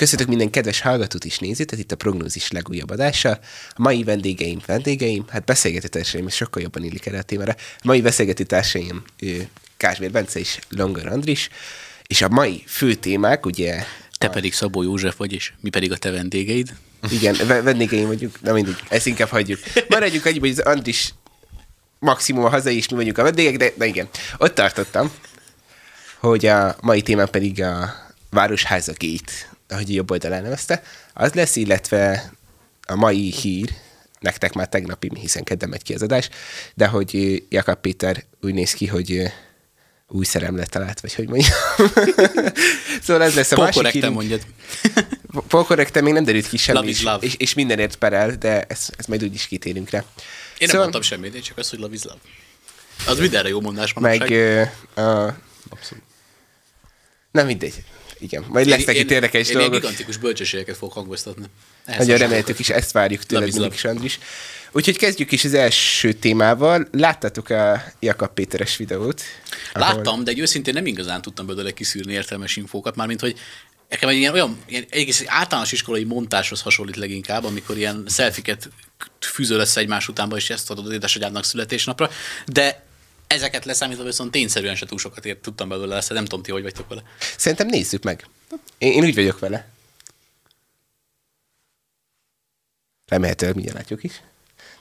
Köszönjük minden kedves hallgatót is nézőt, ez itt a prognózis legújabb adása. A mai vendégeim, vendégeim, hát beszélgető társaim, ez sokkal jobban illik erre a témára. A mai beszélgető társaim Kásmér Bence és Longar Andris, és a mai fő témák, ugye... Te a... pedig Szabó József vagy, és mi pedig a te vendégeid. Igen, vendégeim vagyunk, na mindig, ezt inkább hagyjuk. Maradjuk annyi, hogy az Andris maximum a hazai, és mi vagyunk a vendégek, de, de igen. Ott tartottam, hogy a mai témám pedig a Városháza Gate, ahogy jobb oldalán nevezte, az lesz, illetve a mai hír, nektek már tegnapi, hiszen kedden megy ki az adás, de hogy Jakab Péter úgy néz ki, hogy új szerem talált, vagy hogy mondjam. szóval ez lesz a másik hír. mondjad. Polkorrekten még nem derült ki semmi, is, és, és mindenért perel, de ezt, ezt majd úgyis kitérünk rá. Én nem szóval... mondtam semmit, én csak azt, hogy love is love. Az mindenre jó mondás Meg uh, uh, Abszolút. Nem mindegy. Igen, majd lesznek itt érdekes én, dolgok. Én gigantikus bölcsességeket fogok hangoztatni. Nagyon reméltük is, ezt várjuk tőled mindig is, Andris. Úgyhogy kezdjük is az első témával. Láttátok a Jakab Péteres videót? Ahol... Láttam, de egy őszintén nem igazán tudtam belőle kiszűrni értelmes infókat, mármint, hogy nekem egy ilyen olyan ilyen egész általános iskolai montáshoz hasonlít leginkább, amikor ilyen szelfiket fűző lesz egymás utánba, és ezt adod édesanyádnak születésnapra, de ezeket leszámítva viszont tényszerűen se túl sokat ért, tudtam belőle lesz, nem tudom ti, hogy vagytok vele. Szerintem nézzük meg. Én, én úgy vagyok vele. Remélhetőleg mindjárt látjuk is.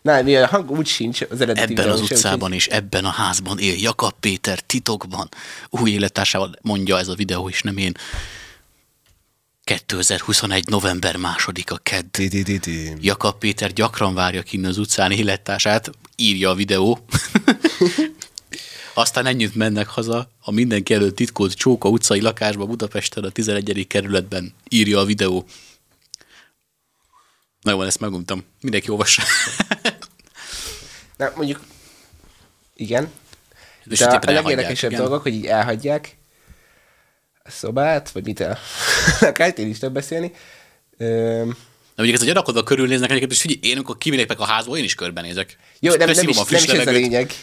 Na, mi a hang úgy sincs az eredeti Ebben az utcában és ebben a házban él Jakab Péter titokban. Új élettársával mondja ez a videó, és nem én. 2021. november második a kedd. Jakab Péter gyakran várja ki az utcán élettársát, írja a videó. Aztán ennyit mennek haza a mindenki előtt titkolt Csóka utcai lakásba Budapesten a 11. kerületben, írja a videó. Na jó, ezt meguntam. Mindenki olvassa. Na, mondjuk, igen. De a, a legérdekesebb dolgok, hogy így elhagyják a szobát, vagy mit el. Akár én is több beszélni. Üm, Na, mondjuk ez, hogy gyanakodva körülnéznek egyébként, és figyelj, én amikor kivilépek a házból, én is körbenézek. Jó, nem, nem, is, nem is ez a lényeg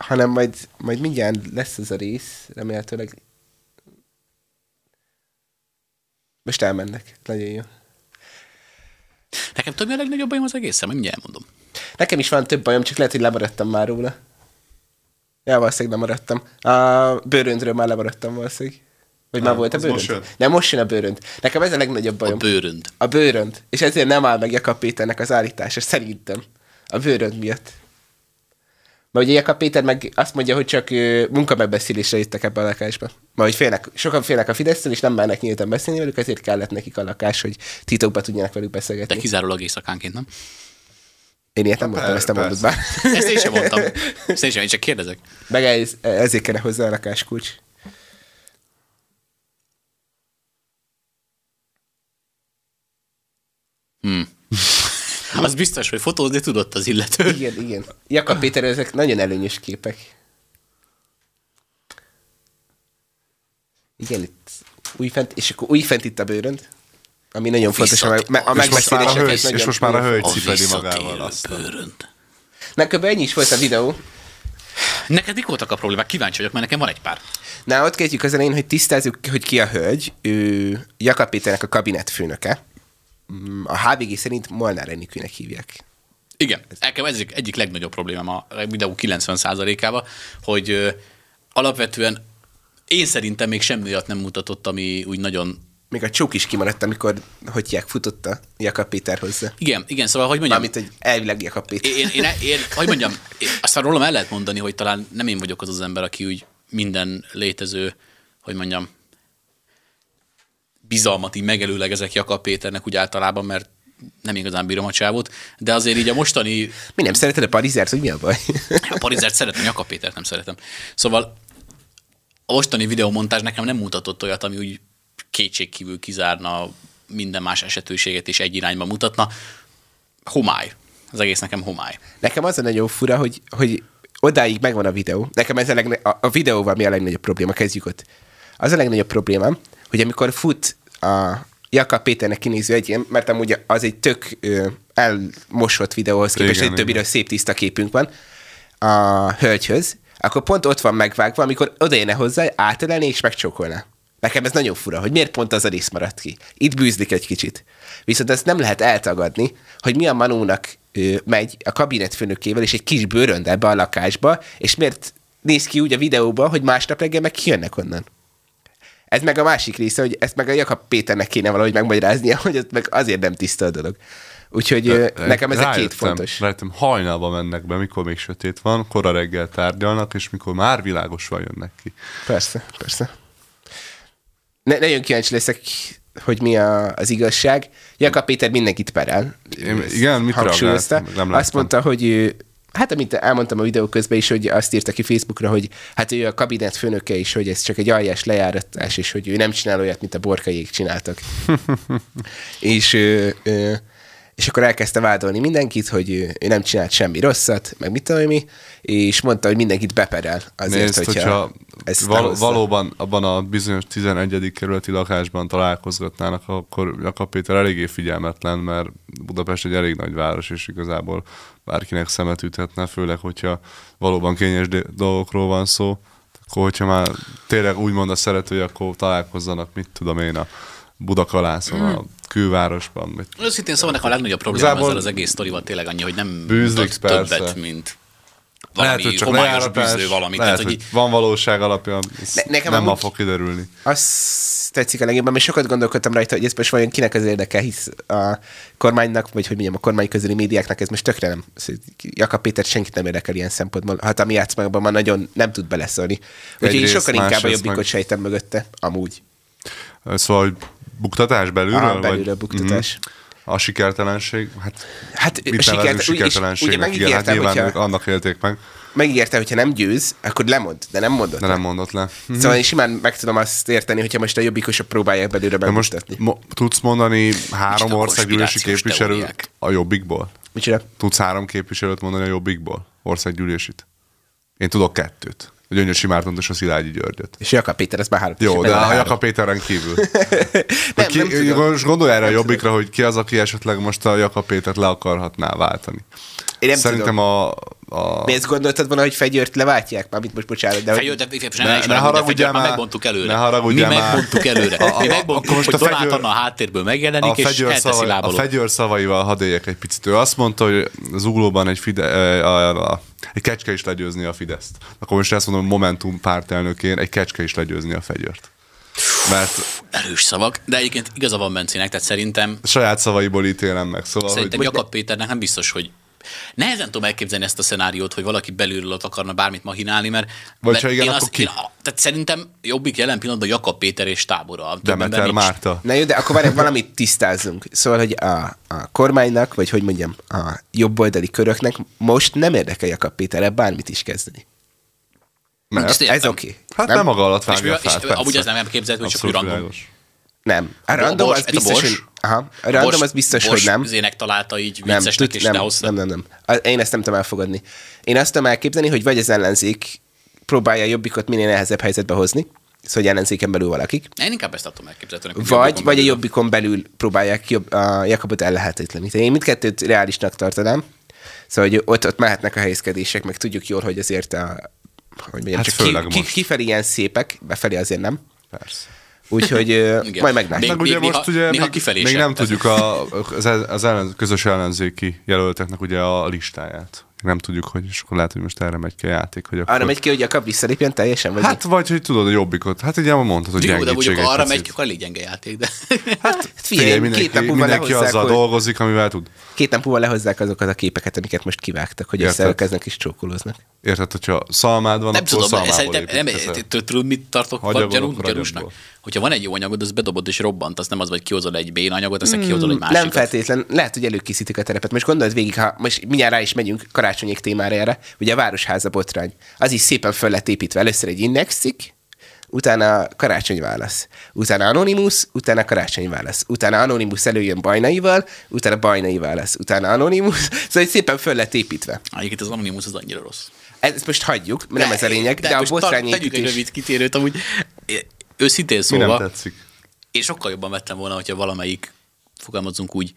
hanem majd, majd mindjárt lesz ez a rész, remélhetőleg. Most elmennek, nagyon jó. Nekem több a legnagyobb bajom az egészen, majd mindjárt elmondom. Nekem is van több bajom, csak lehet, hogy lemaradtam már róla. Ja, valószínűleg lemaradtam. A bőröndről már lemaradtam valószínűleg. Vagy nem, már volt a bőrönd? Most nem, most jön a bőrönd. Nekem ez a legnagyobb bajom. A bőrönd. A bőrönd. És ezért nem áll meg Jakab Péternek az állítása, szerintem. A bőrönd miatt. Mert ugye Jakab Péter meg azt mondja, hogy csak munkamegbeszélésre jöttek ebbe a lakásba. Mert hogy félnek, sokan félnek a Fidesztől, és nem mernek nyíltan beszélni velük, ezért kellett nekik a lakás, hogy titokba tudjanak velük beszélgetni. De kizárólag éjszakánként, nem? Én ilyet nem mondtam, ezt nem mondod bár. Ezt én sem mondtam. Ezt én sem, én csak kérdezek. Meg ez, ezért kell hozzá a lakáskulcs. Hmm. Az biztos, hogy fotózni tudott az illető. Igen, igen. Jakab Péter, ezek nagyon előnyös képek. Igen, itt újfent, és akkor újfent itt a bőrönd, ami nagyon fontos, a, a megbeszéléseket. És, és most már a hölgy cipeli magával azt. Bőrönd. Na, kb. ennyi is volt a videó. Neked mik voltak a problémák? Kíváncsi vagyok, mert nekem van egy pár. Na, ott kezdjük az elején, hogy tisztázzuk, hogy ki a hölgy. Ő Jakab Péternek a kabinetfőnöke a HVG szerint Molnár Enikőnek hívják. Igen, nekem ez egyik legnagyobb problémám a videó 90%-ával, hogy ö, alapvetően én szerintem még semmi miatt nem mutatott, ami úgy nagyon még a csók is kimaradt, amikor hogy futotta Jakab Péter hozzá. Igen, igen, szóval, hogy mondjam... Mármint, hogy elvileg Jakab Péter. Én, én, én, én hogy mondjam, én, aztán rólam el lehet mondani, hogy talán nem én vagyok az az ember, aki úgy minden létező, hogy mondjam, bizalmat így megelőlegezek Jakab Péternek úgy általában, mert nem igazán bírom a csávot, de azért így a mostani... Mi nem szereted a Parizert, hogy mi a baj? a Parizert szeretem, Jakab Pétert nem szeretem. Szóval a mostani videomontázs nekem nem mutatott olyat, ami úgy kétségkívül kizárna minden más esetőséget és egy irányba mutatna. Homály. Az egész nekem homály. Nekem az a nagyon fura, hogy, hogy odáig megvan a videó. Nekem ez a, legne- a, a videóval mi a legnagyobb probléma? Kezdjük ott. Az a legnagyobb probléma, hogy amikor fut a Jakab Péternek kinéző egy mert amúgy az egy tök ö, elmosott videóhoz képest, egy többiről szép tiszta képünk van a hölgyhöz, akkor pont ott van megvágva, amikor odaérne hozzá, átölelni és megcsókolna. Nekem ez nagyon fura, hogy miért pont az a rész maradt ki. Itt bűzlik egy kicsit. Viszont ezt nem lehet eltagadni, hogy mi a Manónak ő, megy a kabinetfőnökével és egy kis bőröndel be a lakásba, és miért néz ki úgy a videóban, hogy másnap reggel meg kijönnek onnan. Ez meg a másik része, hogy ezt meg a Jakab Péternek kéne valahogy megmagyaráznia, hogy ez meg azért nem tiszta a dolog. Úgyhogy de, nekem ez két fontos. Rájöttem, hajnalba mennek be, mikor még sötét van, kora reggel tárgyalnak, és mikor már világosan jönnek ki. Persze, persze. Ne, nagyon kíváncsi leszek, hogy mi a, az igazság. Jakab Péter mindenkit perel. Én, igen, mit reagált? Nem Azt mondta, hogy ő, Hát, amit elmondtam a videó közben is, hogy azt írta ki Facebookra, hogy hát ő a kabinet főnöke is, hogy ez csak egy aljás lejáratás, és hogy ő nem csinál olyat, mint a borkaiék csináltak. és ő, ő, és akkor elkezdte vádolni mindenkit, hogy ő, ő nem csinált semmi rosszat, meg mit tudom mi, és mondta, hogy mindenkit beperel azért, Nézd, hogyha, hogyha ezt val- valóban abban a bizonyos 11. kerületi lakásban találkozgatnának, akkor Jakab Péter eléggé figyelmetlen, mert Budapest egy elég nagy város, és igazából bárkinek szemet üthetne, főleg, hogyha valóban kényes dolgokról van szó, akkor hogyha már tényleg úgymond a szeretői, akkor találkozzanak, mit tudom én, a Budakalászon, a külvárosban. Mit... Őszintén szóval nekem a legnagyobb probléma ezzel az egész sztorival tényleg annyi, hogy nem bűzlik, többet, mint valami lehet, hogy csak homályos bűzlő valami. Lehet, Tehát, hogy, hogy van valóság alapján, ne, nekem nem ma fog kiderülni. Azt tetszik a legjobban, mert sokat gondolkodtam rajta, hogy ez most vajon kinek az érdeke, hisz a kormánynak, vagy hogy mondjam, a kormány közeli médiáknak ez most tökre nem. Jakab Péter senkit nem érdekel ilyen szempontból. Hát a mi játszmákban már nagyon nem tud beleszólni. Úgyhogy én sokkal inkább a jobbikot meg... sejtem mögötte, amúgy. Szóval, hogy buktatás belülről? Ah, belülről vagy? buktatás. Mm-hmm. A sikertelenség? Hát, hát mit sikert, sikertelenségnek? Ugye megígérte, hát hogyha, annak élték meg. Megígérte, hogyha nem győz, akkor lemond, de nem mondott de le. nem mondott le. Szóval én simán meg tudom azt érteni, hogyha most a jobbikosok próbálják belőle bemutatni. most mo- tudsz mondani három országgyűlési képviselőt a jobbikból? Micsoda? Tudsz három képviselőt mondani a jobbikból? Országgyűlésit? Én tudok kettőt a Gyöngyösi Mártont és a Szilágyi Györgyöt. És Jakab Péter, ez már három. Jó, de a Jakab Péteren kívül. nem, ki, nem most gondolj erre a jobbikra, hogy ki az, aki esetleg most a Jakab Pétert le akarhatná váltani. Én nem Szerintem tudom. a a... Mi ezt gondoltad volna, hogy fegyőrt leváltják? Mármint most bocsánat, de... Fegyőrt, de, ne, ne, ne haragudjál már, megmondtuk előre. Ne haragudjál Mi megmondtuk előre. A, Mi megmondtuk, most hogy a fegyőr, Donát a háttérból megjelenik, a és elteszi lábaló. A fegyőr szavaival hadd éljek egy picit. Ő azt mondta, hogy az uglóban egy, fide, a, a, a, egy kecske is legyőzni a Fideszt. Akkor most ezt mondom, Momentum pártelnökén egy kecske is legyőzni a fegyőrt. Mert... Erős szavak, de egyébként igaza van Bencének, tehát szerintem... Saját szavaiból ítélem meg, szóval... Szerintem hogy... Jakab Péternek nem biztos, hogy Nehezen tudom elképzelni ezt a szenáriót, hogy valaki belülről ott akarna bármit machinálni, mert, Vagy mert ha igen, én akkor azt, ki? Én, tehát szerintem jobbik jelen pillanatban Jakab Péter és tábora. Demeter Márta. Na jó, de akkor várj, valamit tisztázzunk. Szóval, hogy a, a kormánynak, vagy hogy mondjam, a jobboldali köröknek most nem érdekel Jakab Péterre bármit is kezdeni. Mert ez oké. Okay. Hát nem, nem maga alatt vágja és, és, Amúgy az nem elképzelhető, hogy csak random. Nem. A random az biztos, hogy... Aha, a random az biztos, hogy nem. Zének találta így viccesnek, és nem, nem, nem, nem. Én ezt nem tudom elfogadni. Én azt tudom elképzelni, hogy vagy az ellenzék próbálja a jobbikot minél nehezebb helyzetbe hozni, szóval hogy ellenzéken belül valakik. Én inkább ezt tudom elképzelni. Vagy, vagy a jobbikon belül próbálják jobb, a Jakabot ellehetetleníteni. Én mindkettőt reálisnak tartanám. Szóval, hogy ott, ott mehetnek a helyezkedések, meg tudjuk jól, hogy azért a, hogy mondjam, hát csak ki, ki, kifelé ilyen szépek, befelé azért nem. Persze. Úgyhogy majd meglátjuk. Meg ugye néha, most ugye néha még, még nem tudjuk a, az, az ellen, közös ellenzéki jelölteknek ugye a listáját nem tudjuk, hogy és akkor lehet, hogy most erre megy ki a játék. Hogy akkor... Arra megy ki, hogy a visszalépjen teljesen? Vagy hát, vagy hogy tudod a jobbikot. Hát ugye mondtad, hogy Jó, de mondjuk arra megy ki, akkor elég gyenge játék. De... Hát figyelj, mindenki, két nap múlva mindenki azzal hogy... dolgozik, amivel tud. Két nap múlva lehozzák azokat a képeket, amiket most kivágtak, hogy összeelkeznek és csókolóznak. Érted, hogyha szalmád van, nem akkor tudom, szerintem, nem, tudod, mit tartok gyanúsnak? Hogyha van egy jó anyagod, az bedobod és robbant, az nem az, hogy kihozol egy bén anyagot, aztán kihozol egy másikat. Nem feltétlen, lehet, hogy előkészítik a terepet. Most gondold végig, ha most mindjárt rá is megyünk karácsonyék témára erre, ugye a Városháza botrány, az is szépen föl lett építve. Először egy indexik, utána karácsonyválasz, utána Anonymous, utána karácsonyválasz, utána Anonymous előjön Bajnaival, utána Bajnai válasz, utána Anonymous, szóval szépen föl lett építve. Egyébként az Anonymous az annyira rossz. Ezt most hagyjuk, mert nem ez a lényeg, de, de a botrány építés... Tegyük egy rövid kitérőt, amúgy őszintén szólva... Mi nem tetszik? Én sokkal jobban vettem volna, hogyha valamelyik, fogalmazunk úgy,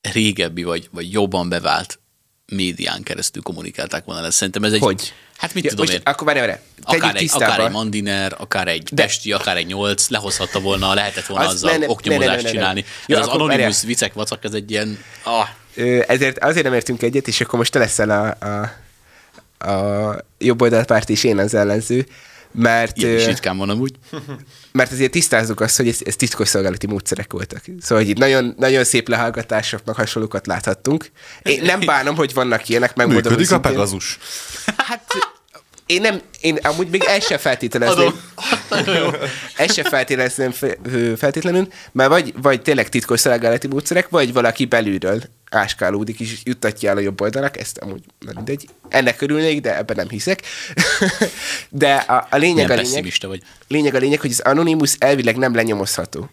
régebbi vagy, vagy jobban bevált médián keresztül kommunikálták volna lesz. Szerintem ez egy... Hogy? Hát mit Ja, tudom most én. Akkor várj, várj. Akár egy, akár egy mandiner, akár egy De- pesti, akár egy nyolc, lehozhatta volna, lehetett volna Az- azzal ne, ne, oknyomozást ne, ne, ne, ne. csinálni. Jó, Ez az anonimus várjál. vicek vacak, ez egy ilyen... Ah, ezért azért nem értünk egyet, és akkor most te leszel a, a, a jobb oldalpárt és én az ellenző, mert, ilyen is ritkán van amúgy. mert azért tisztázzuk azt, hogy ez, ez titkosszolgálati módszerek voltak. Szóval, hogy itt nagyon, nagyon szép lehallgatások, meg hasonlókat láthattunk. Én nem bánom, hogy vannak ilyenek, megmondom Működik a. Pegazus. Hát én nem, én amúgy még ezt se feltételezném. Ezt se feltételezném feltétlenül, mert vagy, vagy tényleg titkos szolgálati módszerek, vagy valaki belülről áskálódik és juttatja el a jobb oldalak, ezt amúgy nem mindegy. Ennek örülnék, de ebben nem hiszek. de a, a lényeg Milyen a lényeg, vagy. lényeg a lényeg, hogy az Anonymous elvileg nem lenyomozható.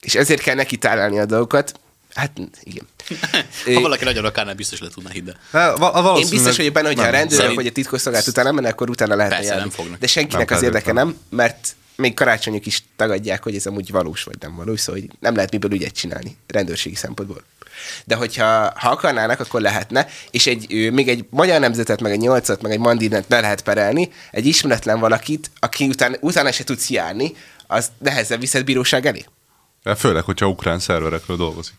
És ezért kell neki találni a dolgokat. Hát igen. Ha valaki nagyon akárnál, biztos le tudná hinni. Val- én biztos vagyok benne, hogy ha a nem. rendőrök Szerint- vagy a titkosszolgálat után menne, akkor utána lehetne Persze, járni. nem fognak. De senkinek Nem az érdeke nem, mert még karácsonyok is tagadják, hogy ez amúgy valós vagy nem valós, szóval hogy nem lehet miből ügyet csinálni rendőrségi szempontból. De hogyha ha akarnának, akkor lehetne, és egy, ő, még egy magyar nemzetet, meg egy nyolcat, meg egy mandinát be lehet perelni, egy ismeretlen valakit, aki után, utána se tudsz járni, az nehezebb viszed bíróság elé. Főleg, hogyha ukrán szerverekről dolgozik.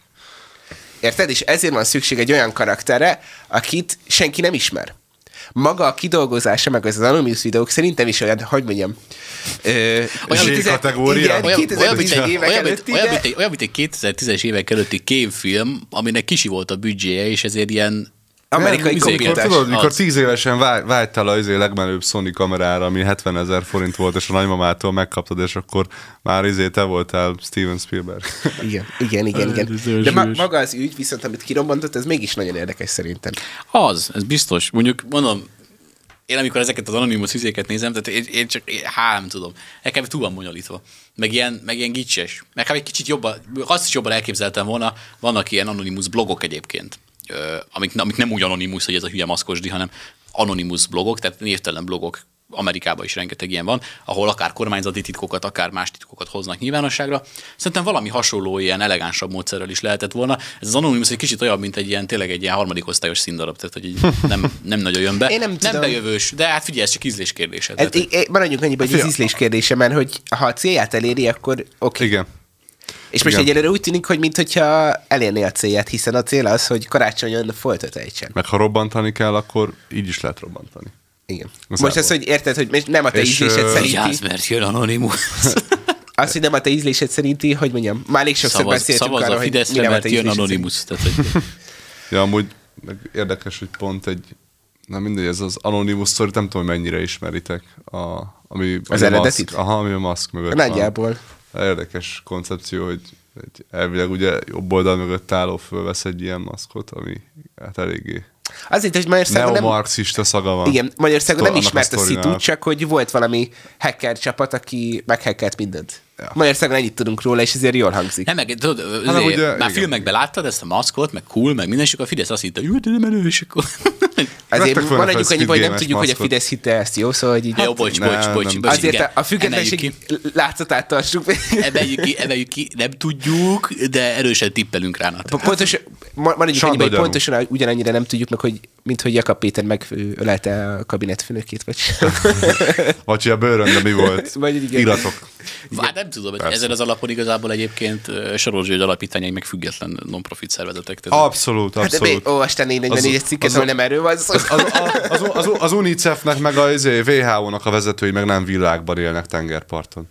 Érted? És ezért van szükség egy olyan karakterre, akit senki nem ismer. Maga a kidolgozása, meg az, Anonymous videók szerintem is olyan, hogy mondjam, ö, Olyan, mint 2000 kategória. Igen, Olyan, olyan, mint 2010 egy, évek olyan, előtti, olyan, mint egy, olyan, mint egy 2010-es évek előtti kémfilm, aminek kisi volt a büdzséje, és ezért ilyen Amerikai Nem, tudod, mikor tíz évesen vágy, vágytál a izé legmenőbb Sony kamerára, ami 70 ezer forint volt, és a nagymamától megkaptad, és akkor már izé te voltál Steven Spielberg. Igen, igen, igen, igen. De ma, maga az ügy, viszont amit kirobbantott, ez mégis nagyon érdekes szerintem. Az, ez biztos. Mondjuk mondom, én amikor ezeket az anonimus izéket nézem, tehát én, én csak, én, nem tudom, nekem túl van bonyolítva. Meg ilyen, meg ilyen gicses. Meg hát egy kicsit jobban, azt is jobban elképzeltem volna, vannak ilyen anonimus blogok egyébként, amik, amik nem úgy anonimus, hogy ez a hülye maszkosdi, hanem anonimus blogok, tehát névtelen blogok, Amerikában is rengeteg ilyen van, ahol akár kormányzati titkokat, akár más titkokat hoznak nyilvánosságra. Szerintem valami hasonló, ilyen elegánsabb módszerrel is lehetett volna. Ez az Anonymous egy kicsit olyan, mint egy ilyen, tényleg egy ilyen harmadik osztályos színdarab, tehát hogy így nem, nem nagyon jön be. Én nem nem tudom. bejövős, de hát figyelj, ez csak ízlés kérdése. Ez, Tehát, é, é, maradjunk annyiban, hogy ez ízlés kérdése, mert hogy ha a célját eléri, akkor oké. Okay. Igen. És most Igen. egyelőre úgy tűnik, hogy mintha elérné a célját, hiszen a cél az, hogy karácsonyon foltot ejtsen. Meg ha robbantani kell, akkor így is lehet robbantani. Igen. Az Most az, elvan. hogy érted, hogy nem a te És, ízlésed ö, Vigyázz, szerinti, mert jön Anonymous. az, hogy nem a te ízlésed szerinti, hogy mondjam, már elég sokszor Szavaz, beszéltünk szavaz arra, a hogy mi Fideszre, nem a mert te jön Anonymous. Tehát, hogy Ja, amúgy meg érdekes, hogy pont egy, nem mindegy, ez az Anonymous story, nem tudom, hogy mennyire ismeritek, a, ami, Az a eredetit? maszk, aha, ami a maszk mögött Nagyjából. van. Érdekes koncepció, hogy egy elvileg ugye jobb oldal mögött álló fölvesz egy ilyen maszkot, ami hát eléggé Azért, hogy Magyarországon nem, neomarxista szaga van. igen, Magyarországon nem Annak ismert a szitu, csak hogy volt valami hacker csapat, aki meghackelt mindent. Ja. Magyarországon ennyit tudunk róla, és ezért jól hangzik. Nem, meg tudod, Hát, azért, ugye, már igen. filmekben láttad ezt a maszkot, meg cool, meg minden, és akkor a Fidesz azt hitte, jó, de menő, és akkor... Maradjunk fel annyiba, hogy nem tudjuk, hogy a Fidesz hitte ezt, jó? Szóval, így... Jó, bocs, nem, bocs, bocs, bocs, Azért igen, a, függetlenség látszatát tartsuk. Emeljük ki, emeljük ki, nem tudjuk, de erősen tippelünk rá. Nat. Pontosan, ma- maradjunk Sanda annyiba, hogy pontosan ugyanannyira nem tudjuk meg, hogy mint hogy Jakab Péter megölelte a kabinetfőnökét, vagy sem. Vagy hogy a bőrön, mi volt? Vagy igen. Iratok. Hát nem tudom, Persze. ezen az alapon igazából egyébként Soros György alapítványai meg független non-profit szervezetek. Tehát Abszolút, Hát de abszolút. olvastál 444 Az- cikket, ahol nem erről van szó. Az, az, az, az, az UNICEF-nek, meg a izé, WHO-nak a vezetői meg nem világban élnek tengerparton.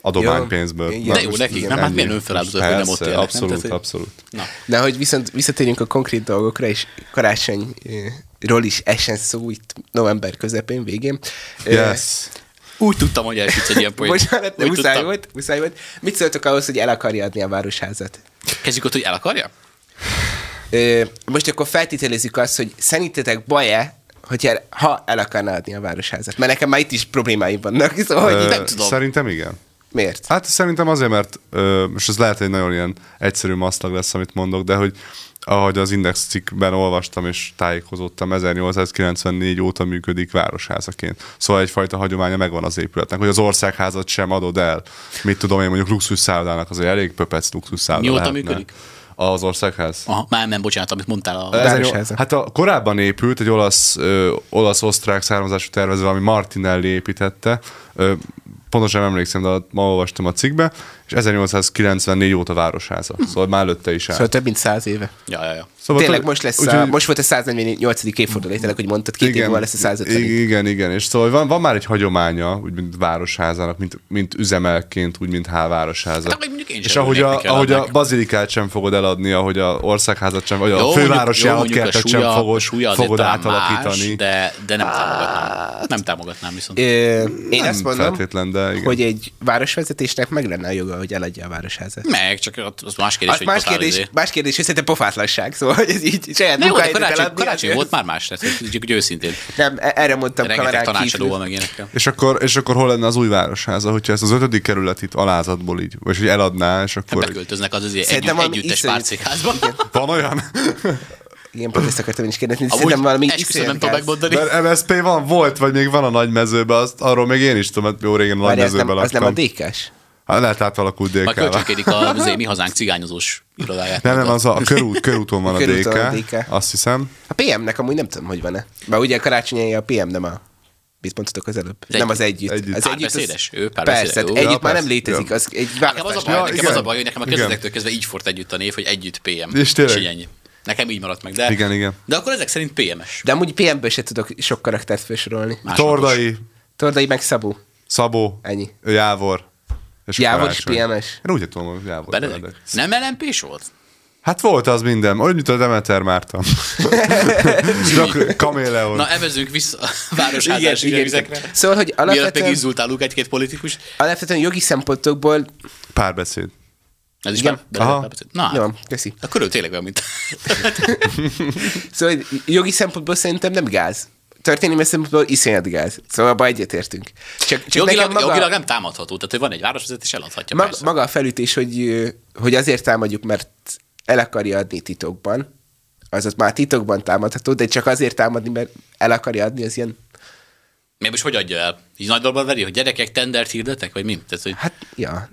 Adománypénzből. Igen. Na, De jó nekik, nem? Hát ennyi. milyen önfeláldozat, hogy nem ott élnek, nem? Abszolút, Tehát, hogy- abszolút. Na, De hogy viszont visszatérjünk a konkrét dolgokra, és karácsonyról is essen szó itt november közepén, végén. Yes. úgy tudtam, hogy elsütsz egy ilyen poént. Bocsánat, de muszáj tudtam. volt, muszáj volt. Mit szóltok ahhoz, hogy el akarja adni a városházat? Kezdjük ott, hogy el akarja? Most akkor feltételezzük azt, hogy szerintetek baj-e, hogy el, ha el akarná adni a városházat? Mert nekem már itt is problémáim vannak, szóval, hogy nem tudom. Szerintem igen. miért? Hát szerintem azért, mert ö, most ez lehet egy nagyon ilyen egyszerű maszlag lesz, amit mondok, de hogy ahogy az Index cikkben olvastam és tájékozottam, 1894 óta működik városházaként. Szóval egyfajta hagyománya megvan az épületnek, hogy az országházat sem adod el. Mit tudom én, mondjuk luxus szállodának azért elég pöpec luxus szálloda Mióta lehetne. működik? Az országház? Aha, már nem, bocsánat, amit mondtál. A... Ez egy-. Hát a, korábban épült, egy olasz, ö, olasz-osztrák származású tervező, ami Martinelli építette. Ö, pontosan nem emlékszem, de ma olvastam a cikkbe, és 1894 óta városháza. Szóval már előtte is áll. Szóval több mint száz éve. Ja, ja, ja. Szóval Tényleg most lesz, úgyhogy- a, most volt a 148. évforduló, tényleg, hogy mondtad, két év múlva lesz a 150. igen, igen, igen, és szóval van, van már egy hagyománya, úgy mint városházának, mint, mint üzemelként, úgy mint H városháza. Hát, és ahogy a, ahogy a bazilikát sem fogod eladni, ahogy a országházat sem, vagy a fővárosi állatkertet sem fogod, fogod átalakítani. Más, de, de nem támogatnám. Nem támogatnám viszont. Ö, én Nem azt mondom, feltétlen, de igen. hogy egy városvezetésnek meg lenne a joga, hogy eladja a városházat. Meg, csak az más kérdés, hogy más kérdés, más kérdés, hogy szerintem pofátlanság, szóval hogy ez így saját Na jó, de karácsony, karácsony az- volt már más, tehát hogy őszintén. Nem, e- erre mondtam Rengeteg kamerán tanácsadóval meg ilyenekkel. És akkor, és akkor hol lenne az új városháza, hogyha ezt az ötödik kerületit alázatból így, vagy hogy eladná, és Hát akkor... beköltöznek az azért Szerintem együtt, együttes iszonyú- párcékházba. Van olyan? Igen, pont ezt akartam is kérdezni, Amúgy szerintem valami esküszöm, nem iszonyat tudom megmondani. Mert MSP van, volt, vagy még van a nagy mezőben, azt, arról még én is tudom, mert jó régen a nagy az mezőben az nem laktam. a DK-s? Hát lehet átalakult Majd DK-vel. kölcsönkédik a mi hazánk cigányozós irodáját. Nem, nem, az a, a körút, körúton van a, Körúton DK, a DK. azt hiszem. A PM-nek amúgy nem tudom, hogy van-e. Mert ugye a karácsonyi a PM nem a Mit mondtatok az előbb? Az nem az együtt. együtt. Együtt. Az? Ő Persze, párbeszédes, hát jó. együtt Ja, már nem persze. létezik. Ja. Az egy Nekem az a baj, Ja, nekem igen. az a baj, hogy nekem a kezdetektől kezdve így fort együtt a név, hogy együtt PM. És tényleg? így ennyi. Nekem így maradt meg, de, Igen, igen. de akkor ezek szerint PMS. De amúgy PM-ből se tudok sok karaktert felsorolni. Tordai, Tordai meg Szabó. Szabó, Ennyi. Jávor. És Jávor is. PMS. Én úgy tudom, hogy Jávor. Benedek? Benedek. Nem LMP-s volt? Hát volt az minden, olyan, mint a Demeter Márton. Csak kaméleon. Na, evezünk vissza a városházási vizekre. Szóval, hogy Mielőtt alapvetően, megizzultálunk egy-két politikus. alapvetően jogi szempontokból... Párbeszéd. Ez is Igen. be, Aha. Na, hát, Jó, köszi. akkor ő tényleg olyan, mint... Szóval jogi szempontból szerintem nem gáz. Történelmi szempontból iszonyat gáz. Szóval abban egyetértünk. Csak, csak jogilag, maga, jogilag nem támadható, tehát hogy van egy városvezetés, eladhatja persze. maga a felütés, hogy, hogy azért támadjuk, mert el akarja adni titokban, azaz már titokban támadható, de csak azért támadni, mert el akarja adni, az ilyen, Miért most hogy adja el? Így nagy dologban veri, hogy gyerekek tendert hirdetek, vagy mi? Tehát, hogy hát, ja.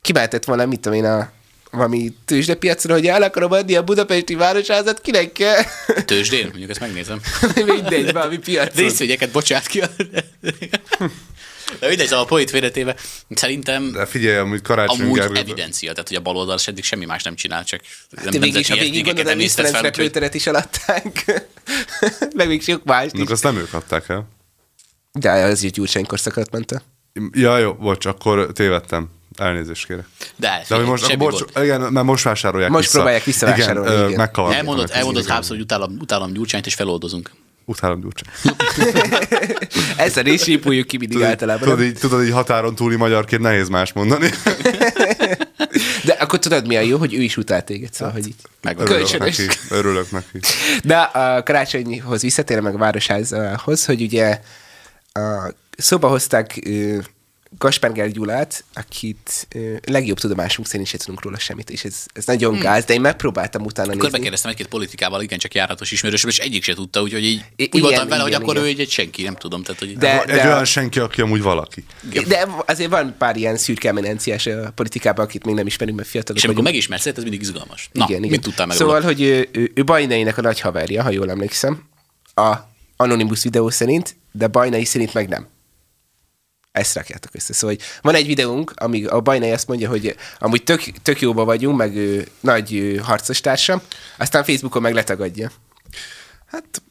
Kimehetett volna, mit tudom én, a valami tőzsdepiacra, hogy el akarom adni a budapesti városházat, kinek kell? tőzsdén, mondjuk ezt megnézem. Mindegy, valami piacon. Részvényeket bocsát ki. De mindegy, szóval a poét félretéve, szerintem De figyelj, amúgy Karácsony amúgy Gergő... evidencia, tehát hogy a baloldal eddig semmi más nem csinál, csak nem, Te végig ha végig gondolod, a Mr. repülőteret is eladták. Meg még sok mást is. Mondjuk azt nem ők adták el. De az is Gyurcsánykor szakadt ment a- Ja, jó, bocs, akkor tévedtem. Elnézést kérek. De, De hogy most, bocs, igen, mert most vásárolják Most vissza. próbálják visszavásárolni, Igen, igen. megkavarták Elmondod, elmondod háromszor, hogy utálom, utálom Gyurcsányt, és feloldozunk. Utálom Gyurcsány. Ezt a részt sípoljuk ki mindig Tudod, általában. tudod, így, tudod, így határon túli magyarként nehéz más mondani. De akkor tudod, mi a jó, hogy ő is utált téged, szóval, hogy így. Meg Örülök Kölcsönös. neki. Örülök neki. De a karácsonyhoz visszatérve meg a városházhoz, hogy ugye a, szóba hozták Gasperger Gyulát, akit ö, legjobb tudomásunk szerint se tudunk róla semmit, és ez, ez nagyon gáz, de én megpróbáltam utána Akkor nézni. bekérdeztem egy-két politikával, igencsak járatos ismerősöm, és egyik se tudta, úgyhogy így I- úgy voltam igen, vele, hogy igen, akkor igen. ő egy, egy senki, nem tudom. Tehát, hogy De- egy olyan senki, aki amúgy valaki. De azért van pár ilyen szürke eminenciás a politikában, akit még nem ismerünk, mert fiatalok és amikor megismersz, ez mindig izgalmas. Na, igen, igen. mit tudtál meg Szóval, róla? hogy ő, ő, ő Bajnainek a nagy haverja, ha jól emlékszem, a Anonymous videó szerint, de Bajnai szerint meg nem. Ezt rakjátok össze. Szóval hogy van egy videónk, amíg a Bajnai azt mondja, hogy amúgy tök, tök jóba vagyunk, meg ő, nagy ő, harcos társam, aztán Facebookon meg letagadja. Hát,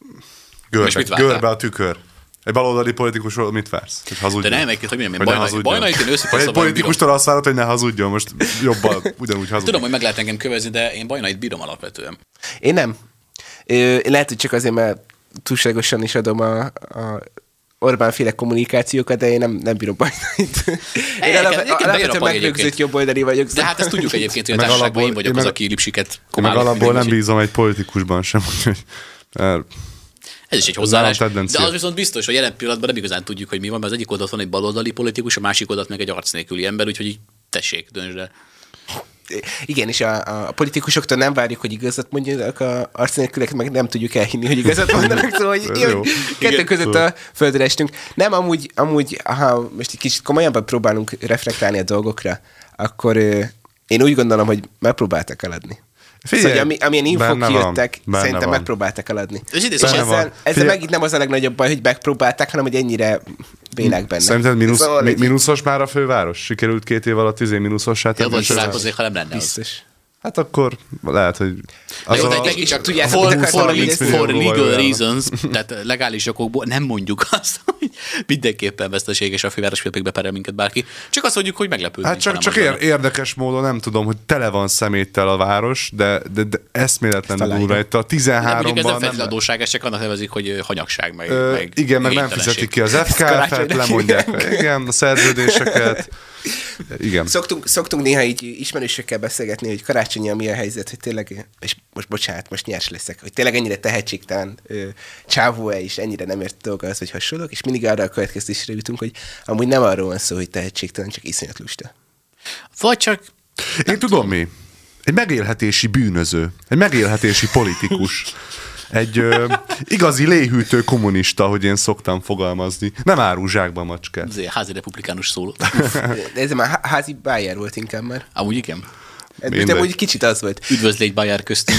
görbe, görbe a tükör. Egy baloldali politikusról mit vársz? Hogy hazudjon? De nem, egy hogy mondjam, én Hogy Bajnai- hazudjon. Bajnait én őszintén egy politikustól azt várod, hogy ne hazudjon, most jobban ugyanúgy hazudjon. Tudom, hogy meg lehet engem kövezni, de én Bajnait bírom alapvetően. Én nem. Ö, lehet, hogy csak azért, mert túlságosan is adom a, a Orbán féle kommunikációkat, de én nem, nem bírom Bajnait. Én alap- alapvetően megrögzött jobboldali vagyok. De hát ezt tudjuk egyébként, hogy a társaságban én vagyok én az, aki lipsiket Én meg komálok alapból nem bízom egy politikusban sem, úgyhogy el- Ez is egy hozzáállás. De az viszont biztos, hogy jelen pillanatban nem igazán tudjuk, hogy mi van, mert az egyik oldalt van egy baloldali politikus, a másik oldalt meg egy arc nélküli ember, úgyhogy így tessék, döntsd el. Igen, és a, a politikusoktól nem várjuk, hogy igazat mondjanak, a arcnélkülek meg nem tudjuk elhinni, hogy igazat mondanak, szóval hogy jó. kettő Igen. között a földre estünk. Nem, amúgy, amúgy, ha most egy kicsit komolyabban próbálunk reflektálni a dolgokra, akkor én úgy gondolom, hogy megpróbáltak eladni. Figyelj, szóval, ami, amilyen infók benne kijöttek, van, szerintem van. megpróbáltak eladni. És Benne ezzel, van. ezzel megint nem az a legnagyobb baj, hogy megpróbálták, hanem hogy ennyire bének benne. Szerinted mínusz, Szóval mi, mínuszos már a főváros? Sikerült két év alatt izé mínuszossá Jobb, tenni főváros? találkozzék, ha nem lenne az. Hát akkor lehet, hogy... Na jó, az de a- csak tudjátok, for, for, for, hogy for legal reasons, tehát legális okokból nem mondjuk azt, hogy mindenképpen veszteséges a főváros félpékbe perel minket bárki. Csak azt mondjuk, hogy meglepődünk. Hát csak, csak ér, érdekes módon nem tudom, hogy tele van szeméttel a város, de, de, de eszméletlenül Ezt durva. Itt a Nem, mondjuk ez nem 13-ban feltétlenül nem, adóság, ez csak annak nevezik, hogy hanyagság, meg, Ö, meg igen, meg nem fizetik ki az FKF-et, karácsonyra lemondják igen, a szerződéseket. Igen. Szoktunk, szoktunk néha így ismerősökkel beszélgetni, hogy karácsonyi mi a helyzet, hogy tényleg, és most bocsánat, most nyers leszek, hogy tényleg ennyire tehetségtelen csávó-e, és ennyire nem ért dolga az, hogy hasonlók, és mindig arra a következtésre jutunk, hogy amúgy nem arról van szó, hogy tehetségtelen, csak iszonyat lusta. Vagy csak Én tudom mi. Egy megélhetési bűnöző, egy megélhetési politikus, egy ö, igazi léhűtő kommunista, hogy én szoktam fogalmazni. Nem árul zsákba macskát. azért házi republikánus szóló. De ez már há- házi bájár volt inkább már. Amúgy igen. De Mindegy. amúgy kicsit az volt. Üdvözlégy Bajár köztünk.